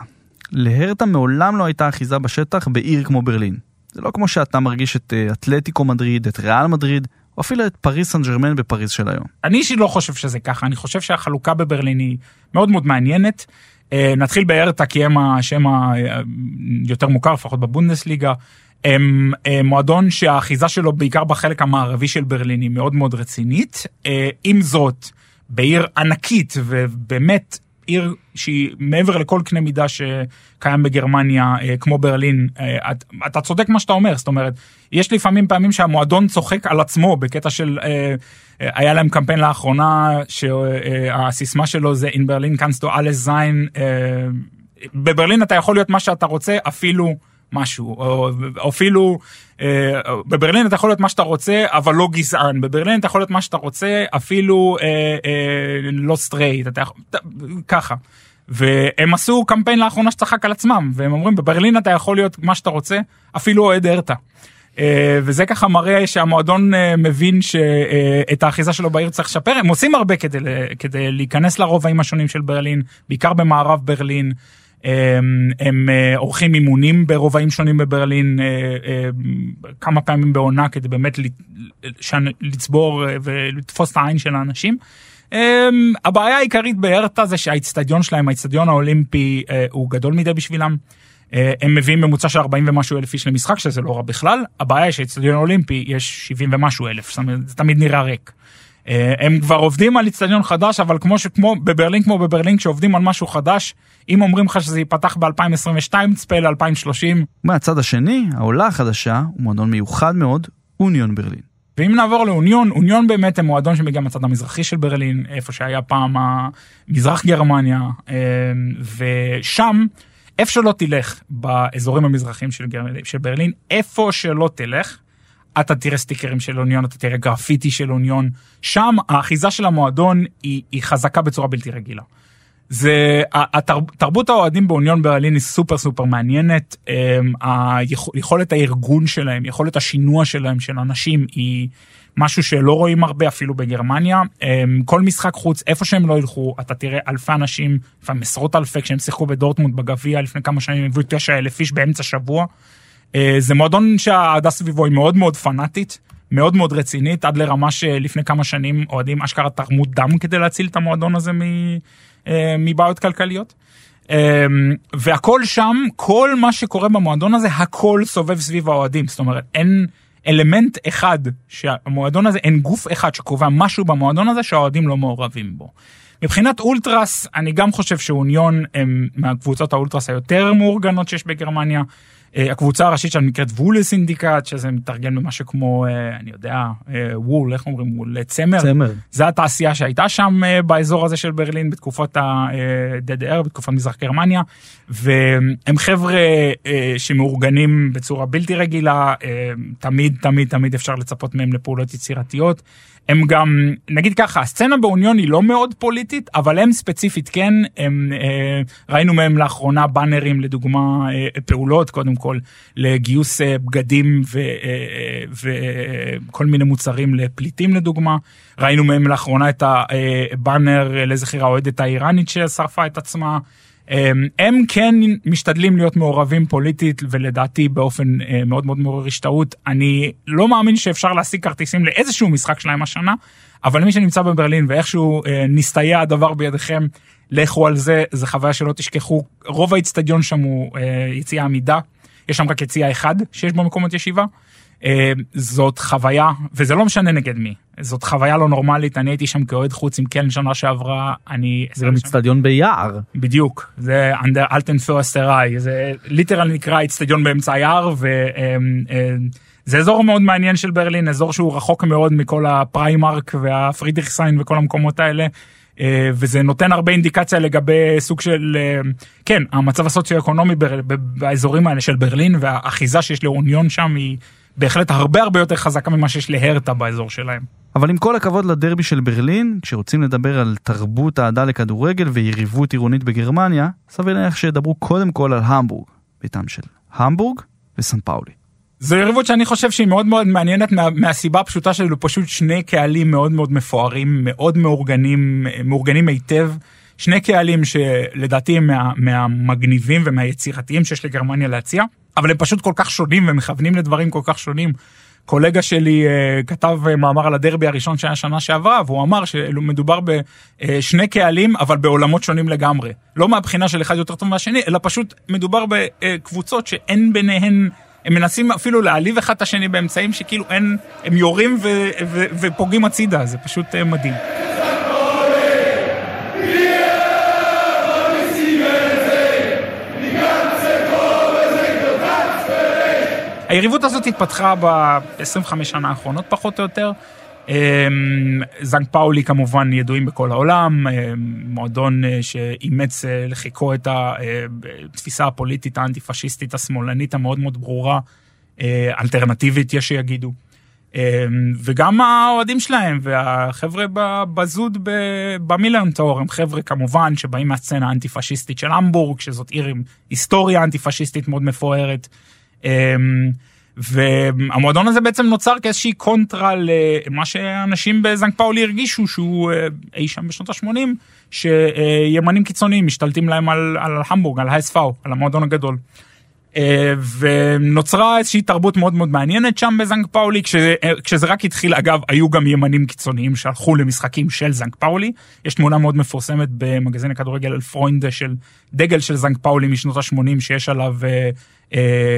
להרטה מעולם לא הייתה אחיזה בשטח בעיר כמו ברלין. זה לא כמו שאתה מרגיש את אתלטיקו מדריד, את ריאל מדריד, או אפילו את פריס סן ג'רמן בפריז של היום. אני אישית לא חושב שזה ככה, אני חושב שהחלוקה בברלין היא מאוד מאוד מעניינת. אה, נתחיל בארטה כי הם השם היותר מוכר, לפחות בבונדסליגה. הם אה, מועדון שהאחיזה שלו בעיקר בחלק המערבי של ברלין היא מאוד מאוד רצינית. אה, עם זאת, בעיר ענקית ובאמת עיר שהיא מעבר לכל קנה מידה שקיים בגרמניה, כמו ברלין, אתה צודק מה שאתה אומר, זאת אומרת, יש לפעמים פעמים שהמועדון צוחק על עצמו בקטע של היה להם קמפיין לאחרונה שהסיסמה שלו זה In Berlin kannst du alles sein. אה, בברלין אתה יכול להיות מה שאתה רוצה אפילו משהו או אפילו אה, בברלין אתה יכול להיות מה שאתה רוצה אבל לא גזען בברלין אתה יכול להיות מה שאתה רוצה אפילו אה, לא סטרייט אתה יכול ככה. והם עשו קמפיין לאחרונה שצחק על עצמם והם אומרים בברלין אתה יכול להיות מה שאתה רוצה אפילו אוהד הרטה. אה, וזה ככה מראה שהמועדון אה, מבין שאת האחיזה שלו בעיר צריך לשפר הם עושים הרבה כדי, כדי להיכנס לרובעים השונים של ברלין בעיקר במערב ברלין. הם, הם אה, עורכים אימונים ברובעים שונים בברלין כמה פעמים בעונה כדי באמת לצבור ולתפוס את העין של האנשים. הבעיה העיקרית בהרטה זה שהאיצטדיון שלהם האיצטדיון האולימפי הוא גדול מדי בשבילם. אה, הם מביאים ממוצע של 40 ומשהו אלף איש למשחק, שזה לא רע בכלל. הבעיה היא שאצטדיון אולימפי יש 70 ומשהו אלף, זה תמיד נראה ריק. אה, הם כבר עובדים על אצטדיון חדש, אבל כמו שכמו בברלין כמו בברלין, כשעובדים על משהו חדש, אם אומרים לך שזה ייפתח ב-2022, צפה ל-2030. מהצד השני, העולה החדשה הוא מועדון מיוחד מאוד, אוניון ברלין. ואם נעבור לאוניון, אוניון באמת הם מועדון שמגיע מהצד המזרחי של ברלין, איפה שהיה פעם מזרח גרמניה, אה, ושם איפה שלא תלך באזורים המזרחיים של, גר... של ברלין, איפה שלא תלך, אתה תראה סטיקרים של אוניון, אתה תראה גרפיטי של אוניון, שם האחיזה של המועדון היא, היא חזקה בצורה בלתי רגילה. זה, תרבות האוהדים באוניון ברלין היא סופר סופר מעניינת, אמ, היכולת הארגון שלהם, יכולת השינוע שלהם של אנשים היא משהו שלא רואים הרבה אפילו בגרמניה. אמ, כל משחק חוץ, איפה שהם לא ילכו, אתה תראה אלפי אנשים, לפעמים עשרות אלפי, כשהם שיחקו בדורטמונד בגביע לפני כמה שנים, הביאו תשע אלף איש באמצע שבוע. אה, זה מועדון שהאהדה סביבו היא מאוד מאוד פנאטית. מאוד מאוד רצינית, עד לרמה שלפני כמה שנים אוהדים אשכרה תרמו דם כדי להציל את המועדון הזה אה, מבעיות כלכליות. אה, והכל שם, כל מה שקורה במועדון הזה, הכל סובב סביב האוהדים. זאת אומרת, אין אלמנט אחד שהמועדון הזה, אין גוף אחד שקובע משהו במועדון הזה שהאוהדים לא מעורבים בו. מבחינת אולטרס, אני גם חושב שאוניון הם מהקבוצות האולטרס היותר מאורגנות שיש בגרמניה. אה, הקבוצה הראשית שלנו נקראת וול סינדיקט, שזה מתרגם במשהו כמו, אה, אני יודע, אה, וול, איך אומרים וול? צמר. צמר. זה התעשייה שהייתה שם באזור הזה של ברלין בתקופות ה-DDR, בתקופת מזרח גרמניה, והם חבר'ה שמאורגנים בצורה בלתי רגילה, תמיד תמיד תמיד אפשר לצפות מהם לפעולות יצירתיות. הם גם נגיד ככה הסצנה באוניון היא לא מאוד פוליטית אבל הם ספציפית כן הם אה, ראינו מהם לאחרונה באנרים לדוגמה אה, פעולות קודם כל לגיוס אה, בגדים וכל אה, אה, מיני מוצרים לפליטים לדוגמה ראינו מהם לאחרונה את הבאנר אה, לזכר האוהדת האיראנית ששרפה את עצמה. אמ, הם כן משתדלים להיות מעורבים פוליטית ולדעתי באופן אה, מאוד מאוד מעורר השתאות. אני לא מאמין שאפשר להשיג כרטיסים לאיזשהו משחק שלהם השנה, אבל מי שנמצא בברלין ואיכשהו אה, נסתייע הדבר בידיכם, לכו על זה, זה חוויה שלא תשכחו. רוב האיצטדיון שם הוא אה, יציאה עמידה, יש שם רק יציאה אחד שיש בו מקומות ישיבה. אה, זאת חוויה, וזה לא משנה נגד מי, זאת חוויה לא נורמלית, אני הייתי שם כאוהד חוץ עם קלן שנה שעברה, אני... זה גם איצטדיון ביער. בדיוק, זה אן דר אלטן פרסטריי, זה literally נקרא איצטדיון באמצע היער, וזה אה, אזור מאוד מעניין של ברלין, אזור שהוא רחוק מאוד מכל הפריימרק והפרידריכסהיין וכל המקומות האלה. אה, וזה נותן הרבה אינדיקציה לגבי סוג של כן המצב הסוציו-אקונומי באזורים האלה של ברלין והאחיזה שיש לאוניון שם היא בהחלט הרבה הרבה יותר חזקה ממה שיש להרטה באזור שלהם. אבל עם כל הכבוד לדרבי של ברלין, כשרוצים לדבר על תרבות האהדה לכדורגל ויריבות עירונית בגרמניה, סביר להניח שידברו קודם כל על המבורג, ביתם של המבורג וסן פאולי. זו יריבות שאני חושב שהיא מאוד מאוד מעניינת מה, מהסיבה הפשוטה שלו פשוט שני קהלים מאוד מאוד מפוארים, מאוד מאורגנים, מאורגנים היטב. שני קהלים שלדעתי הם מה, מהמגניבים ומהיצירתיים שיש לגרמניה להציע. אבל הם פשוט כל כך שונים ומכוונים לדברים כל כך שונים. קולגה שלי uh, כתב uh, מאמר על הדרבי הראשון שהיה שנה שעברה והוא אמר שמדובר בשני קהלים אבל בעולמות שונים לגמרי לא מהבחינה של אחד יותר טוב מהשני אלא פשוט מדובר בקבוצות שאין ביניהן הם מנסים אפילו להעליב אחד את השני באמצעים שכאילו אין הם יורים ו, ו, ופוגעים הצידה זה פשוט מדהים. היריבות הזאת התפתחה ב-25 שנה האחרונות פחות או יותר. אמ, זנק פאולי כמובן ידועים בכל העולם, אמ, מועדון אה, שאימץ אה, לחיקו את התפיסה הפוליטית האנטי-פשיסטית השמאלנית המאוד מאוד ברורה, אה, אלטרנטיבית יש שיגידו. אמ, וגם האוהדים שלהם והחבר'ה בזוד במילנטור הם חבר'ה כמובן שבאים מהסצנה האנטי-פשיסטית של המבורג, שזאת עיר עם היסטוריה אנטי-פשיסטית מאוד מפוארת. אמ, והמועדון הזה בעצם נוצר כאיזושהי קונטרה למה שאנשים בזנק פאולי הרגישו שהוא אה, אי שם בשנות ה-80 שימנים קיצוניים משתלטים להם על, על המבורג על האספאו על המועדון הגדול. אה, ונוצרה איזושהי תרבות מאוד מאוד מעניינת שם בזנק פאולי כשזה, כשזה רק התחיל אגב היו גם ימנים קיצוניים שהלכו למשחקים של זנק פאולי יש תמונה מאוד מפורסמת במגזין הכדורגל על פרוינדה של דגל של זנק פאולי משנות ה-80 שיש עליו אה,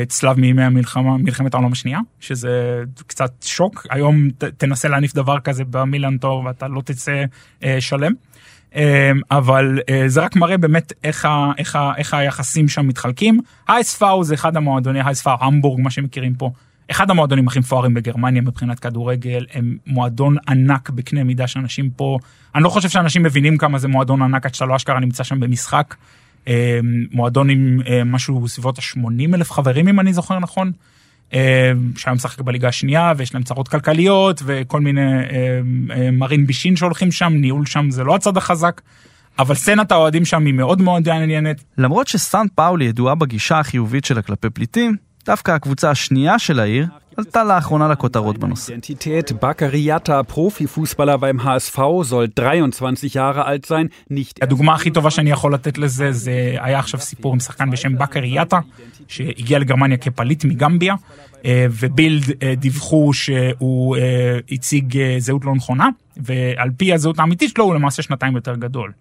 צלב מימי המלחמה, מלחמת העולם השנייה, שזה קצת שוק, היום ת, תנסה להניף דבר כזה במילנטור ואתה לא תצא אה, שלם. אה, אבל זה רק מראה באמת איך, ה, איך, ה, איך היחסים שם מתחלקים. האספאו זה אחד המועדוני, האספאו המבורג, מה שמכירים פה, אחד המועדונים הכי מפוארים בגרמניה מבחינת כדורגל, הם מועדון ענק בקנה מידה שאנשים פה, אני לא חושב שאנשים מבינים כמה זה מועדון ענק עד שאתה לא אשכרה נמצא שם במשחק. אה, מועדון עם אה, משהו סביבות ה-80 אלף חברים אם אני זוכר נכון. אה, שהיה משחק בליגה השנייה ויש להם צרות כלכליות וכל מיני מרין בישין שהולכים שם ניהול שם זה לא הצד החזק. אבל סצנת האוהדים שם היא מאוד מאוד מעניינת. למרות שסן פאולי ידועה בגישה החיובית שלה כלפי פליטים, דווקא הקבוצה השנייה של העיר עלתה לאחרונה לכותרות בנושא. בקריאטה, פרופיפוסבלר beim HSV, soll 23 Jahre alt sein, nicht... הדוגמה הכי טובה שאני יכול לתת לזה, זה היה עכשיו סיפור עם שחקן בשם בקריאטה, שהגיע לגרמניה כפליט מגמביה, אה, ובילד אה, דיווחו שהוא אה, הציג זהות לא נכונה, ועל פי הזהות האמיתית שלו הוא למעשה שנתיים יותר גדול.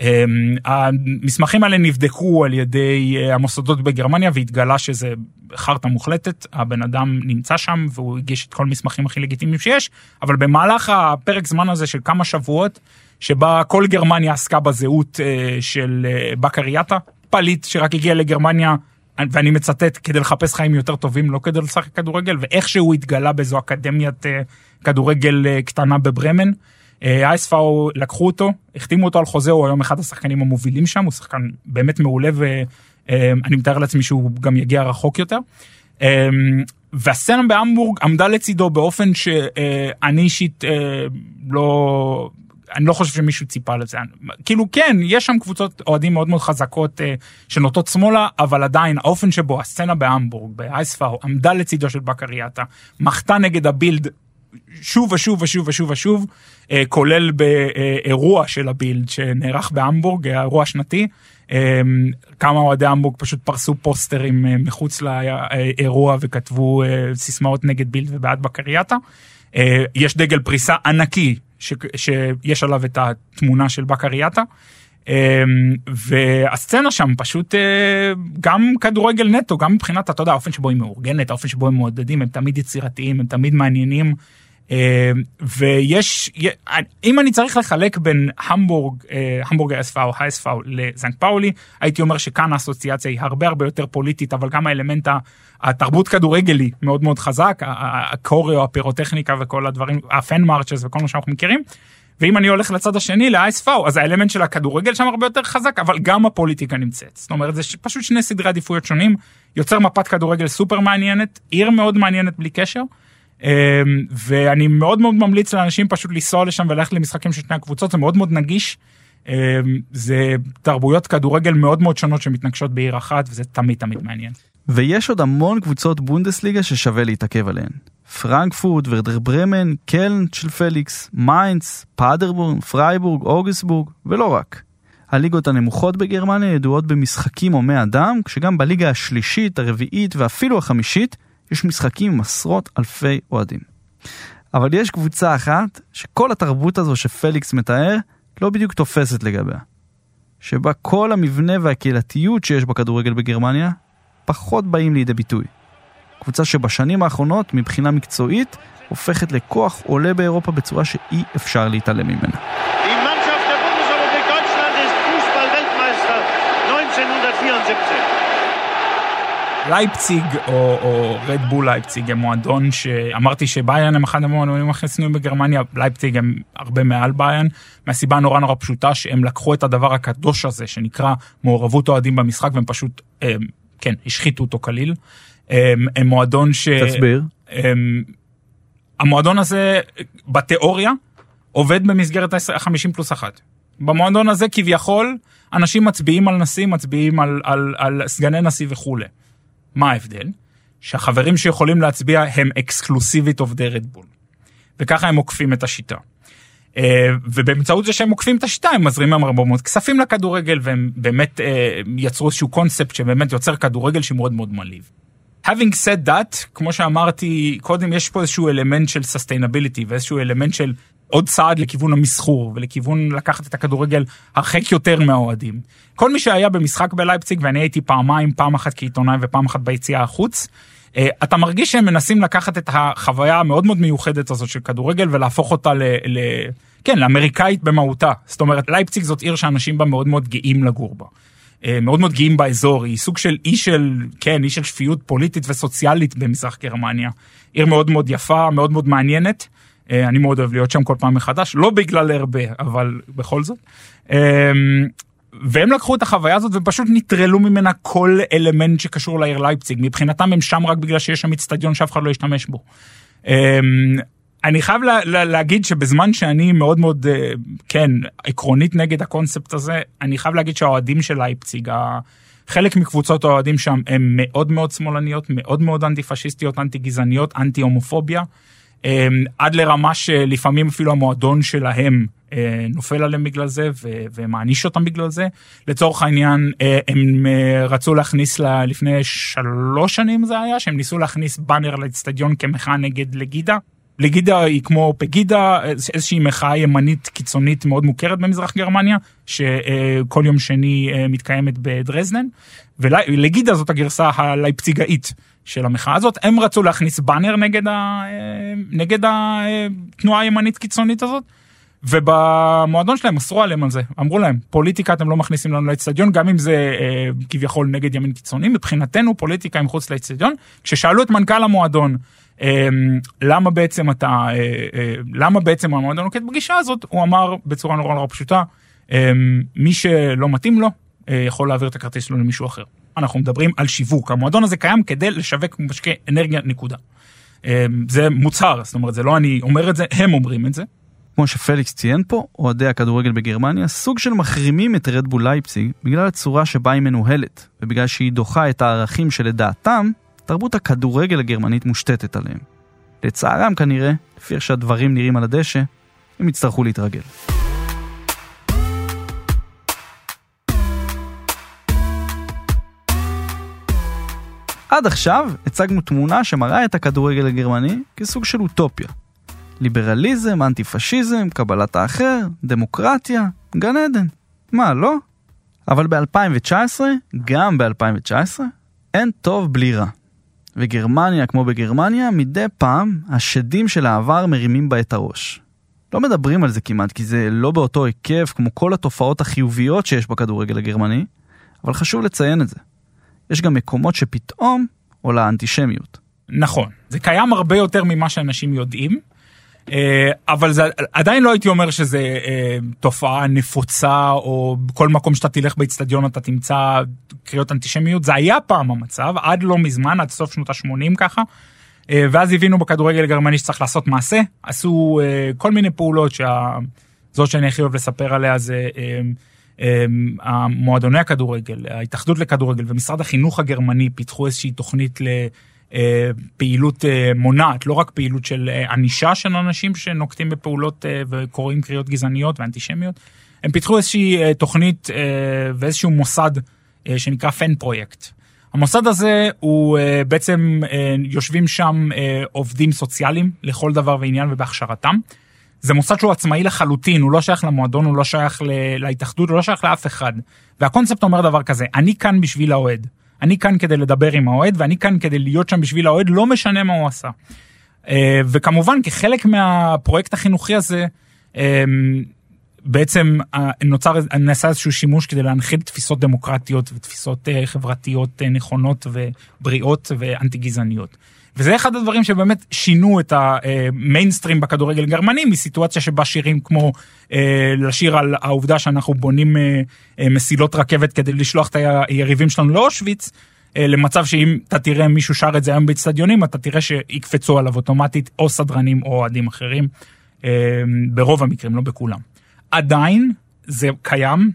אמ, המסמכים האלה נבדקו על ידי אה, המוסדות בגרמניה והתגלה שזה חרטא מוחלטת, הבן אדם נמצא שם והוא הגיש את כל המסמכים הכי לגיטימיים שיש, אבל במהלך הפרק זמן הזה של כמה שבועות, שבה כל גרמניה עסקה בזהות אה, של אה, בקרייתה, פליט שרק הגיע לגרמניה ואני מצטט, כדי לחפש חיים יותר טובים, לא כדי לשחק כדורגל, ואיכשהו התגלה באיזו אקדמיית כדורגל קטנה בברמן. אייספאו לקחו אותו, החתימו אותו על חוזה, הוא היום אחד השחקנים המובילים שם, הוא שחקן באמת מעולה ואני מתאר לעצמי שהוא גם יגיע רחוק יותר. והסצנה בהמבורג עמדה לצידו באופן שאני אישית לא אני לא חושב שמישהו ציפה לזה. כאילו כן, יש שם קבוצות אוהדים מאוד מאוד חזקות אה, שנוטות שמאלה, אבל עדיין האופן שבו הסצנה בהמבורג, באייספאו, עמדה לצידו של בקרייתה, מחתה נגד הבילד שוב ושוב ושוב ושוב ושוב, אה, כולל באירוע של הבילד שנערך בהמבורג, האירוע השנתי. אה, כמה אוהדי המבורג פשוט פרסו פוסטרים אה, מחוץ לאירוע וכתבו אה, סיסמאות נגד בילד ובעד בקרייתה. אה, יש דגל פריסה ענקי ש, שיש עליו את התמונה של בקרייתה. אמ, והסצנה שם פשוט אה, גם כדורגל נטו גם מבחינת אתה יודע האופן שבו היא מאורגנת האופן שבו הם מעודדים הם תמיד יצירתיים הם תמיד מעניינים אה, ויש, אם אני צריך לחלק בין המבורג, אה, המבורג ה-SV או ה-SV לזנק פאולי, הייתי אומר שכאן האסוציאציה היא הרבה הרבה יותר פוליטית, אבל גם האלמנט התרבות כדורגלי מאוד מאוד חזק, הקוריו, הפירוטכניקה וכל הדברים, הפן מרצ'ס וכל מה שאנחנו מכירים. ואם אני הולך לצד השני ל-ISV אז האלמנט של הכדורגל שם הרבה יותר חזק אבל גם הפוליטיקה נמצאת זאת אומרת זה פשוט שני סדרי עדיפויות שונים יוצר מפת כדורגל סופר מעניינת עיר מאוד מעניינת בלי קשר. אמ, ואני מאוד מאוד ממליץ לאנשים פשוט לנסוע לשם וללכת למשחקים של שני הקבוצות זה מאוד מאוד נגיש. אמ, זה תרבויות כדורגל מאוד מאוד שונות שמתנגשות בעיר אחת וזה תמיד תמיד מעניין. ויש עוד המון קבוצות בונדסליגה ששווה להתעכב עליהן. פרנקפורט, ורדר ברמן, קלן של פליקס, מיינץ, פאדרבורן, פרייבורג, אוגסבורג, ולא רק. הליגות הנמוכות בגרמניה ידועות במשחקים הומי אדם, כשגם בליגה השלישית, הרביעית ואפילו החמישית יש משחקים עם עשרות אלפי אוהדים. אבל יש קבוצה אחת שכל התרבות הזו שפליקס מתאר לא בדיוק תופסת לגביה. שבה כל המבנה והקהילתיות שיש בכדורגל בגרמניה פחות באים לידי ביטוי. קבוצה שבשנים האחרונות מבחינה מקצועית הופכת לכוח עולה באירופה בצורה שאי אפשר להתעלם ממנה. לייפציג או, או רדבול לייפציג הם מועדון שאמרתי שביירן הם אחד המועדונים הכי שנואים בגרמניה, לייפציג הם הרבה מעל ביירן, מהסיבה נורא נורא פשוטה שהם לקחו את הדבר הקדוש הזה שנקרא מעורבות אוהדים במשחק והם פשוט, הם, כן, השחיתו אותו כליל. הם, הם מועדון ש... תסביר. הם, המועדון הזה בתיאוריה עובד במסגרת ה-50 פלוס אחת. במועדון הזה כביכול אנשים מצביעים על נשיא, מצביעים על, על, על סגני נשיא וכולי. מה ההבדל? שהחברים שיכולים להצביע הם אקסקלוסיבית עובדי רדבול. וככה הם עוקפים את השיטה. אה, ובאמצעות זה שהם עוקפים את השיטה הם מזרימים הרבה מאוד כספים לכדורגל והם באמת אה, יצרו איזשהו קונספט שבאמת יוצר כדורגל שמאוד מאוד מלהיב. having said that, כמו שאמרתי קודם, יש פה איזשהו אלמנט של sustainability ואיזשהו אלמנט של עוד צעד לכיוון המסחור ולכיוון לקחת את הכדורגל הרחק יותר מהאוהדים. כל מי שהיה במשחק בלייפציג ואני הייתי פעמיים, פעם אחת כעיתונאי ופעם אחת ביציאה החוץ, אה, אתה מרגיש שהם מנסים לקחת את החוויה המאוד מאוד מיוחדת הזאת של כדורגל ולהפוך אותה ל... ל... כן, לאמריקאית במהותה. זאת אומרת, לייפציג זאת עיר שאנשים בה מאוד מאוד גאים לגור בה. אה, מאוד מאוד גאים באזור, היא סוג של אי של, כן, אי של שפיות פוליטית וסוציאלית במזרח גרמניה. עיר מאוד מאוד יפה, מאוד מאוד מעניינת. אה, אני מאוד אוהב להיות שם כל פעם מחדש, לא בגלל הרבה, אבל בכל זאת. אה, והם לקחו את החוויה הזאת ופשוט נטרלו ממנה כל אלמנט שקשור לעיר לייפציג. מבחינתם הם שם רק בגלל שיש שם אצטדיון שאף אחד לא ישתמש בו. אני חייב לה, לה, להגיד שבזמן שאני מאוד מאוד, אה, כן, עקרונית נגד הקונספט הזה, אני חייב להגיד שהאוהדים של לייפציג, חלק מקבוצות האוהדים שם הם מאוד מאוד שמאלניות, מאוד מאוד אנטי פשיסטיות, אנטי גזעניות, אנטי הומופוביה, אה, עד לרמה שלפעמים אפילו המועדון שלהם אה, נופל עליהם בגלל זה ומעניש אותם בגלל זה. לצורך העניין הם רצו להכניס לפני שלוש שנים זה היה שהם ניסו להכניס באנר לאצטדיון כמחאה נגד לגידה. לגידה היא כמו פגידה, איזושהי מחאה ימנית קיצונית מאוד מוכרת במזרח גרמניה, שכל יום שני אה, מתקיימת בדרזנן, ולגידה זאת הגרסה הלייפציגאית של המחאה הזאת, הם רצו להכניס באנר נגד, ה, אה, נגד התנועה הימנית קיצונית הזאת, ובמועדון שלהם אסרו עליהם על זה, אמרו להם, פוליטיקה אתם לא מכניסים לנו לאצטדיון, גם אם זה אה, כביכול נגד ימין קיצוני, מבחינתנו פוליטיקה היא מחוץ לאצטדיון. כששאלו את מנכ"ל המועדון, אה, למה בעצם אתה, אה, אה, למה בעצם המועדון נוקט בגישה הזאת, הוא אמר בצורה נורא נורא פשוטה, אה, מי שלא מתאים לו, אה, יכול להעביר את הכרטיס שלו למישהו אחר. אנחנו מדברים על שיווק, המועדון הזה קיים כדי לשווק משקי אנרגיה, נקודה. אה, זה מוצהר, זאת אומרת, זה לא אני אומר את זה, הם אומרים את זה. כמו שפליקס ציין פה, אוהדי הכדורגל בגרמניה סוג של מחרימים את רדבול לייפציג בגלל הצורה שבה היא מנוהלת, ובגלל שהיא דוחה את הערכים שלדעתם, תרבות הכדורגל הגרמנית מושתתת עליהם. לצערם כנראה, לפי איך שהדברים נראים על הדשא, הם יצטרכו להתרגל. עד עכשיו הצגנו תמונה שמראה את הכדורגל הגרמני כסוג של אוטופיה. ליברליזם, אנטי פשיזם, קבלת האחר, דמוקרטיה, גן עדן. מה, לא? אבל ב-2019, גם ב-2019, אין טוב בלי רע. וגרמניה, כמו בגרמניה, מדי פעם השדים של העבר מרימים בה את הראש. לא מדברים על זה כמעט, כי זה לא באותו היקף כמו כל התופעות החיוביות שיש בכדורגל הגרמני, אבל חשוב לציין את זה. יש גם מקומות שפתאום עולה אנטישמיות. נכון, זה קיים הרבה יותר ממה שאנשים יודעים, אבל זה עדיין לא הייתי אומר שזה אה, תופעה נפוצה או בכל מקום שאתה תלך באצטדיון אתה תמצא קריאות אנטישמיות זה היה פעם המצב עד לא מזמן עד סוף שנות ה-80 ככה. אה, ואז הבינו בכדורגל הגרמני שצריך לעשות מעשה עשו כל מיני פעולות שזאת שאני הכי אוהב לספר עליה זה. המועדוני הכדורגל, ההתאחדות לכדורגל ומשרד החינוך הגרמני פיתחו איזושהי תוכנית אה, פעילות אה, מונעת, לא רק פעילות של אה, ענישה של אנשים שנוקטים בפעולות וקוראים קריאות גזעניות ואנטישמיות. הם פיתחו איזושהי תוכנית ואיזשהו מוסד שנקרא פן פרויקט. המוסד הזה הוא בעצם יושבים שם עובדים סוציאליים לכל דבר ועניין ובהכשרתם. זה מוסד שהוא עצמאי לחלוטין, הוא לא שייך למועדון, הוא לא שייך להתאחדות, הוא לא שייך לאף אחד. והקונספט אומר דבר כזה, אני כאן בשביל האוהד. אני כאן כדי לדבר עם האוהד ואני כאן כדי להיות שם בשביל האוהד לא משנה מה הוא עשה. אה, וכמובן כחלק מהפרויקט החינוכי הזה אה, בעצם אה, נוצר נעשה איזשהו שימוש כדי להנחיל תפיסות דמוקרטיות ותפיסות חברתיות נכונות ובריאות ואנטי גזעניות. וזה אחד הדברים שבאמת שינו את המיינסטרים בכדורגל הגרמני מסיטואציה שבה שירים כמו אה, לשיר על העובדה שאנחנו בונים אה, אה, מסילות רכבת כדי לשלוח את היריבים שלנו לאושוויץ. למצב שאם אתה תראה מישהו שר את זה היום באצטדיונים אתה תראה שיקפצו עליו אוטומטית או סדרנים או אוהדים אחרים ברוב המקרים לא בכולם. עדיין זה קיים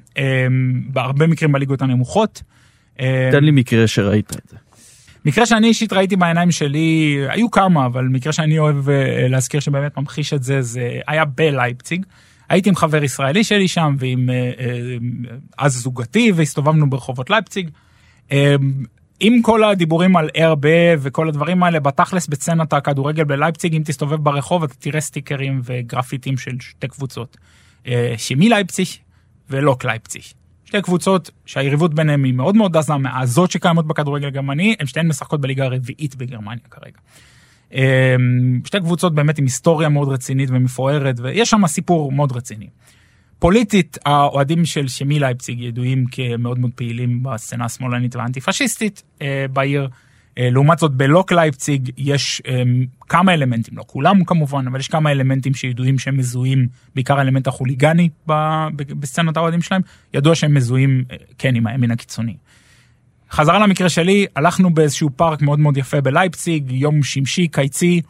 בהרבה מקרים בליגות הנמוכות. תן לי מקרה שראית את זה. מקרה שאני אישית ראיתי בעיניים שלי, היו כמה, אבל מקרה שאני אוהב אה, להזכיר שבאמת ממחיש את זה, זה היה בלייפציג. הייתי עם חבר ישראלי שלי שם ועם אה, אה, אז זוגתי והסתובבנו ברחובות לייפציג. עם כל הדיבורים על RB וכל הדברים האלה בתכלס בצנת הכדורגל בלייפציג אם תסתובב ברחוב אתה תראה סטיקרים וגרפיטים של שתי קבוצות. שמי לייפציג ולוק לייפציג. שתי קבוצות שהיריבות ביניהם היא מאוד מאוד עזה מהעזות שקיימות בכדורגל הגרמני, הן שתיהן משחקות בליגה הרביעית בגרמניה כרגע. אמ, שתי קבוצות באמת עם היסטוריה מאוד רצינית ומפוארת ויש שם סיפור מאוד רציני. פוליטית האוהדים של שמי לייפציג ידועים כמאוד מאוד פעילים בסצנה השמאלנית והאנטי פשיסטית אה, בעיר. אה, לעומת זאת בלוק לייפציג יש אמ, כמה אלמנטים, לא כולם כמובן, אבל יש כמה אלמנטים שידועים שהם מזוהים, בעיקר האלמנט החוליגני בסצנות האוהדים שלהם, ידוע שהם מזוהים אה, כן עם הימין הקיצוני. חזרה למקרה שלי, הלכנו באיזשהו פארק מאוד מאוד יפה בלייפציג, יום שמשי, קיצי,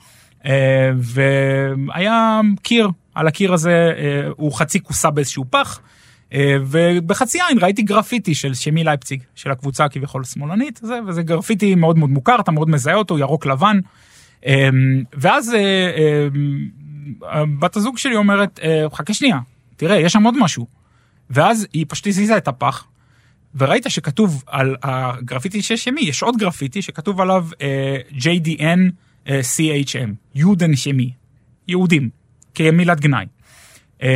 אה, והיה קיר, על הקיר הזה הוא חצי כוסה באיזשהו פח. אה, ובחצי עין ראיתי גרפיטי של שמי לייפציג, של הקבוצה כביכול שמאלנית, זה, וזה גרפיטי מאוד מאוד מוכר, אתה מאוד מזהה אותו, ירוק לבן. אה, ואז אה, בת הזוג שלי אומרת, חכה שנייה, תראה, יש שם עוד משהו. ואז היא פשוט הזיזה את הפח, וראית שכתוב על הגרפיטי של שמי, יש עוד גרפיטי שכתוב עליו JDN CHM, יודן שמי, יהודים, כמילת גנאי. אמ,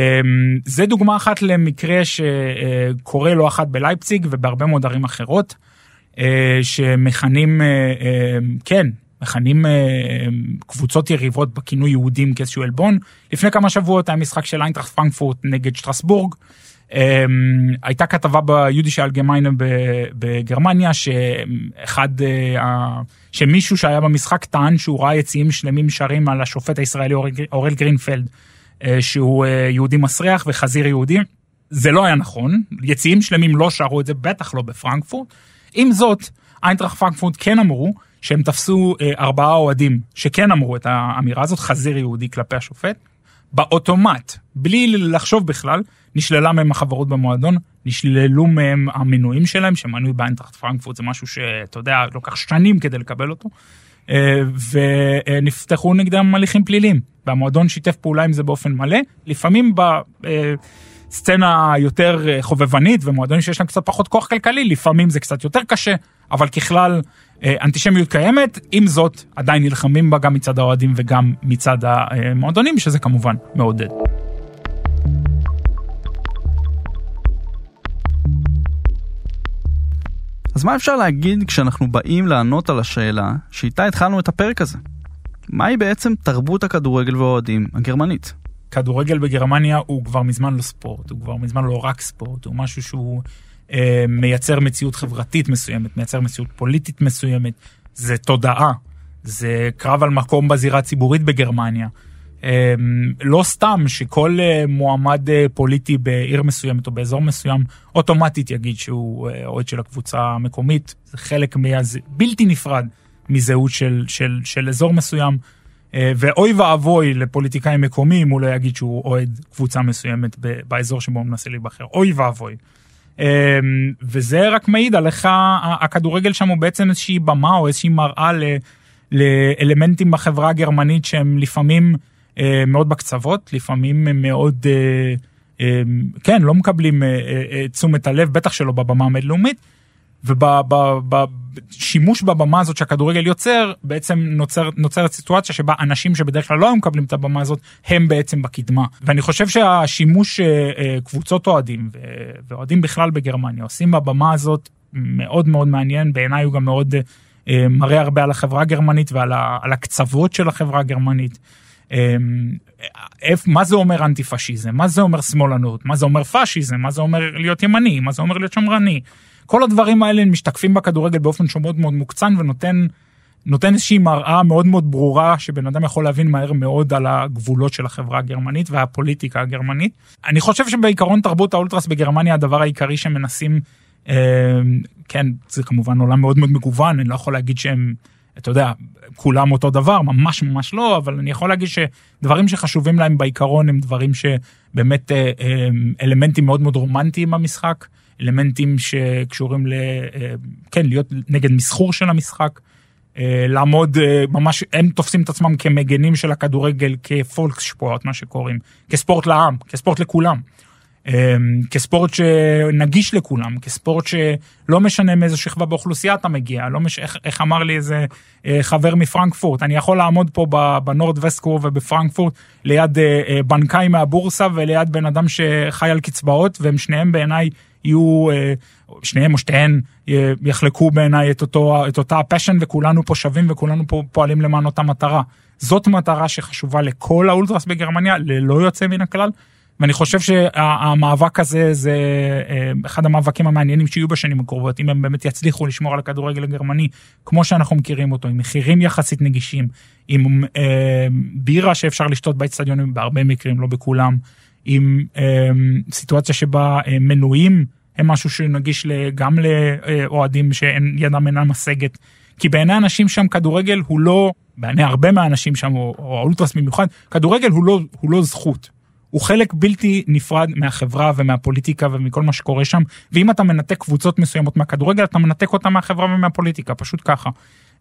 זה דוגמה אחת למקרה שקורה לא אחת בלייפציג ובהרבה מאוד ערים אחרות, אה, שמכנים, אה, אה, כן, מכנים קבוצות יריבות בכינוי יהודים כאיזשהו עלבון. לפני כמה שבועות היה משחק של איינטראכט פרנקפורט נגד שטרסבורג. הייתה כתבה ביודישי אלגמיינה בגרמניה שאחד, שמישהו שהיה במשחק טען שהוא ראה יציאים שלמים שרים על השופט הישראלי אורל גרינפלד, שהוא יהודי מסריח וחזיר יהודי. זה לא היה נכון, יציאים שלמים לא שרו את זה, בטח לא בפרנקפורט. עם זאת, איינטראכט פרנקפורט כן אמרו שהם תפסו אה, ארבעה אוהדים שכן אמרו את האמירה הזאת, חזיר יהודי כלפי השופט. באוטומט, בלי לחשוב בכלל, נשללה מהם החברות במועדון, נשללו מהם המנויים שלהם, שמנוי באיינטראכט פרנקפורט זה משהו שאתה יודע, לוקח שנים כדי לקבל אותו. אה, ונפתחו נגדם הליכים פליליים, והמועדון שיתף פעולה עם זה באופן מלא, לפעמים ב... אה, סצנה יותר אה, חובבנית ומועדונים שיש להם קצת פחות כוח כלכלי, לפעמים זה קצת יותר קשה, אבל ככלל אה, אנטישמיות קיימת, עם זאת עדיין נלחמים בה גם מצד האוהדים וגם מצד המועדונים, שזה כמובן מעודד. אז מה אפשר להגיד כשאנחנו באים לענות על השאלה שאיתה התחלנו את הפרק הזה? מהי בעצם תרבות הכדורגל והאוהדים הגרמנית? כדורגל בגרמניה הוא כבר מזמן לא ספורט, הוא כבר מזמן לא רק ספורט, הוא משהו שהוא אה, מייצר מציאות חברתית מסוימת, מייצר מציאות פוליטית מסוימת, זה תודעה, זה קרב על מקום בזירה הציבורית בגרמניה. אה, לא סתם שכל אה, מועמד אה, פוליטי בעיר מסוימת או באזור מסוים אוטומטית יגיד שהוא אה, אוהד של הקבוצה המקומית, זה חלק מהז... בלתי נפרד מזהות של, של, של אזור מסוים. אה, ואוי ואבוי לפוליטיקאי מקומי אם הוא לא יגיד שהוא אוהד קבוצה מסוימת באזור שבו הוא מנסה להיבחר. אוי ואבוי. אה, וזה רק מעיד על איך הכדורגל שם הוא בעצם איזושהי במה או איזושהי מראה לאלמנטים בחברה הגרמנית שהם לפעמים אה, מאוד בקצוות, לפעמים הם מאוד, כן, לא מקבלים תשומת הלב, בטח שלא בבמה הבינלאומית. ובשימוש בבמה הזאת שהכדורגל יוצר, בעצם נוצר, נוצרת סיטואציה שבה אנשים שבדרך כלל לא היו מקבלים את הבמה הזאת, הם בעצם בקדמה. ואני חושב שהשימוש אה, אה, קבוצות אוהדים ואוהדים בכלל בגרמניה עושים בבמה הזאת מאוד מאוד מעניין, בעיניי הוא גם מאוד אה, מראה הרבה על החברה הגרמנית ועל הקצוות של החברה הגרמנית. מה זה אומר אנטי פשיזם, מה זה אומר שמאלנות, מה זה אומר פשיזם, מה זה אומר להיות ימני, מה זה אומר להיות שמרני. כל הדברים האלה משתקפים בכדורגל באופן שהוא מאוד מאוד מוקצן ונותן נותן איזושהי מראה מאוד מאוד ברורה שבן אדם יכול להבין מהר מאוד על הגבולות של החברה הגרמנית והפוליטיקה הגרמנית. אני חושב שבעיקרון תרבות האולטרס בגרמניה הדבר העיקרי שמנסים, אה, כן זה כמובן עולם מאוד מאוד מגוון אני לא יכול להגיד שהם אתה יודע כולם אותו דבר ממש ממש לא אבל אני יכול להגיד שדברים שחשובים להם בעיקרון הם דברים שבאמת אה, אה, אלמנטים מאוד מאוד רומנטיים במשחק. אלמנטים שקשורים ל... אה, כן, להיות נגד מסחור של המשחק, אה, לעמוד אה, ממש, הם תופסים את עצמם כמגנים של הכדורגל, כפולקספורט, מה שקוראים, כספורט לעם, כספורט לכולם. כספורט שנגיש לכולם, כספורט שלא משנה מאיזה שכבה באוכלוסייה אתה מגיע, לא מש... איך, איך אמר לי איזה חבר מפרנקפורט, אני יכול לעמוד פה בנורד וסטקור ובפרנקפורט ליד בנקאי מהבורסה וליד בן אדם שחי על קצבאות והם שניהם בעיניי יהיו, אה, שניהם או שתיהן אה, יחלקו בעיניי את, את אותה הפשן וכולנו פה שווים וכולנו פה פועלים למען אותה מטרה. זאת מטרה שחשובה לכל האולטרס בגרמניה, ללא יוצא מן הכלל. ואני חושב שהמאבק הזה זה אה, אחד המאבקים המעניינים שיהיו בשנים הקרובות, אם הם באמת יצליחו לשמור על הכדורגל הגרמני כמו שאנחנו מכירים אותו, עם מחירים יחסית נגישים, עם אה, בירה שאפשר לשתות באצטדיונים בהרבה מקרים, לא בכולם, עם אה, סיטואציה שבה אה, מנויים הם משהו שנגיש גם לאוהדים שאין ידם אינה משגת. כי בעיני אנשים שם כדורגל הוא לא, בעיני הרבה מהאנשים שם, או, או האולטרס במיוחד, כדורגל הוא לא, הוא לא זכות. הוא חלק בלתי נפרד מהחברה ומהפוליטיקה ומכל מה שקורה שם, ואם אתה מנתק קבוצות מסוימות מהכדורגל, אתה מנתק אותה מהחברה ומהפוליטיקה, פשוט ככה.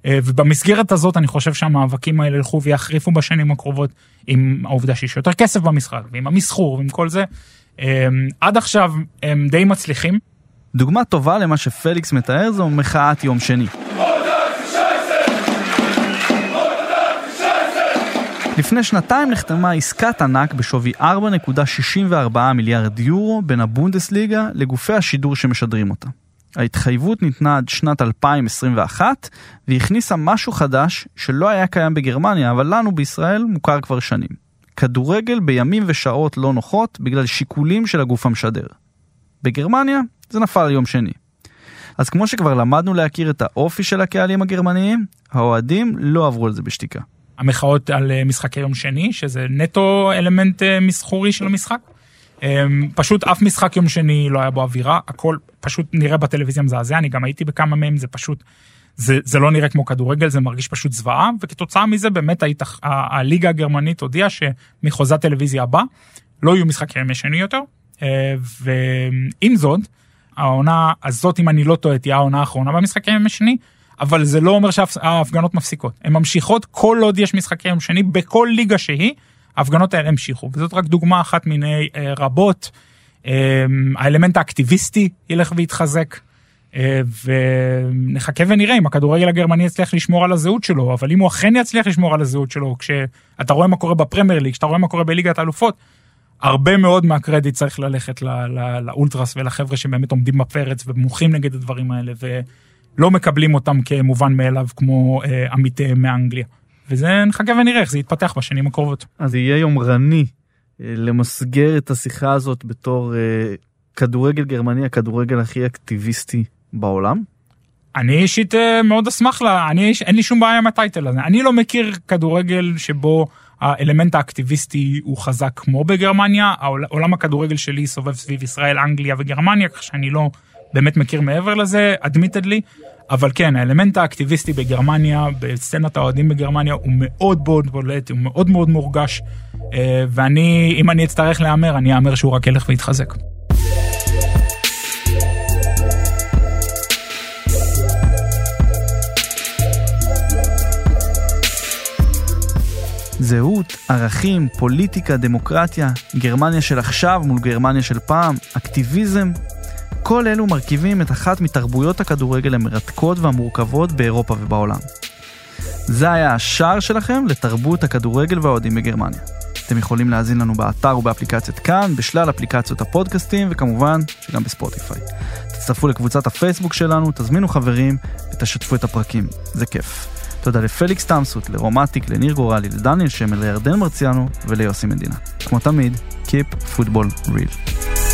אה, ובמסגרת הזאת אני חושב שהמאבקים האלה ילכו ויחריפו בשנים הקרובות עם העובדה שיש יותר כסף במשחק ועם המסחור ועם כל זה. אה, עד עכשיו הם די מצליחים. דוגמה טובה למה שפליקס מתאר זו מחאת יום שני. לפני שנתיים נחתמה עסקת ענק בשווי 4.64 מיליארד יורו בין הבונדסליגה לגופי השידור שמשדרים אותה. ההתחייבות ניתנה עד שנת 2021, והכניסה משהו חדש שלא היה קיים בגרמניה, אבל לנו בישראל מוכר כבר שנים. כדורגל בימים ושעות לא נוחות בגלל שיקולים של הגוף המשדר. בגרמניה זה נפל יום שני. אז כמו שכבר למדנו להכיר את האופי של הקהלים הגרמניים, האוהדים לא עברו על זה בשתיקה. המחאות על אה, משחקי יום שני, שזה נטו אלמנט אה, מסחורי של המשחק. אמ, פשוט אף משחק יום שני לא היה בו אווירה, הכל פשוט נראה בטלוויזיה מזעזע, אני גם הייתי בכמה מהם, זה פשט, זה, זה לא נראה כמו כדורגל, זה מרגיש פשוט זוועה, וכתוצאה מזה באמת הליגה הגרמנית הודיעה שמחוזה טלוויזיה הבא לא יהיו משחקי ימי שני יותר, אה, ועם זאת, העונה הזאת, אם אני לא טועה, תהיה העונה האחרונה במשחקי ימי שני, אבל זה לא אומר שההפגנות מפסיקות, הן ממשיכות כל עוד יש משחקי יום שני בכל ליגה שהיא. ההפגנות האלה המשיכו, וזאת רק דוגמה אחת מיני אה, רבות. אה, האלמנט האקטיביסטי ילך ויתחזק, ונחכה ונראה אם הכדורגל הגרמני יצליח לשמור על הזהות שלו, אבל אם הוא אכן יצליח לשמור על הזהות שלו, כשאתה רואה מה קורה בפרמייר ליג, כשאתה רואה מה קורה בליגת האלופות, הרבה מאוד מהקרדיט צריך ללכת לאולטרס ולחבר'ה שבאמת עומדים בפרץ ומוחים נגד הדברים האלה ולא מקבלים אותם כמובן מאליו כמו אה, עמיתי מאנגליה. וזה נחכה ונראה איך זה יתפתח בשנים הקרובות. אז יהיה יומרני אה, למסגר את השיחה הזאת בתור אה, כדורגל גרמני הכדורגל הכי אקטיביסטי בעולם? אני אישית אה, מאוד אשמח לה, אני, אין לי שום בעיה עם הטייטל הזה. אני לא מכיר כדורגל שבו האלמנט האקטיביסטי הוא חזק כמו בגרמניה, עולם הכדורגל שלי סובב סביב ישראל, אנגליה וגרמניה, כך שאני לא באמת מכיר מעבר לזה, admittedly, אבל כן, האלמנט האקטיביסטי בגרמניה, בסצנת האוהדים בגרמניה, הוא מאוד מאוד בולט, הוא מאוד מאוד מורגש, אה, ואני, אם אני אצטרך להמר, אני אאמר שהוא רק ילך ויתחזק. זהות, ערכים, פוליטיקה, דמוקרטיה, גרמניה של עכשיו מול גרמניה של פעם, אקטיביזם, כל אלו מרכיבים את אחת מתרבויות הכדורגל המרתקות והמורכבות באירופה ובעולם. זה היה השער שלכם לתרבות הכדורגל והאוהדים בגרמניה. אתם יכולים להאזין לנו באתר ובאפליקציית כאן, בשלל אפליקציות הפודקאסטים, וכמובן שגם בספוטיפיי. תצטרפו לקבוצת הפייסבוק שלנו, תזמינו חברים ותשתפו את הפרקים, זה כיף. תודה לפליקס תמסות, לרומטיק, לניר גורלי, לדניאל שמל, לירדן מרציאנו וליוסי מדינה. כמו תמיד, Keep Football Real.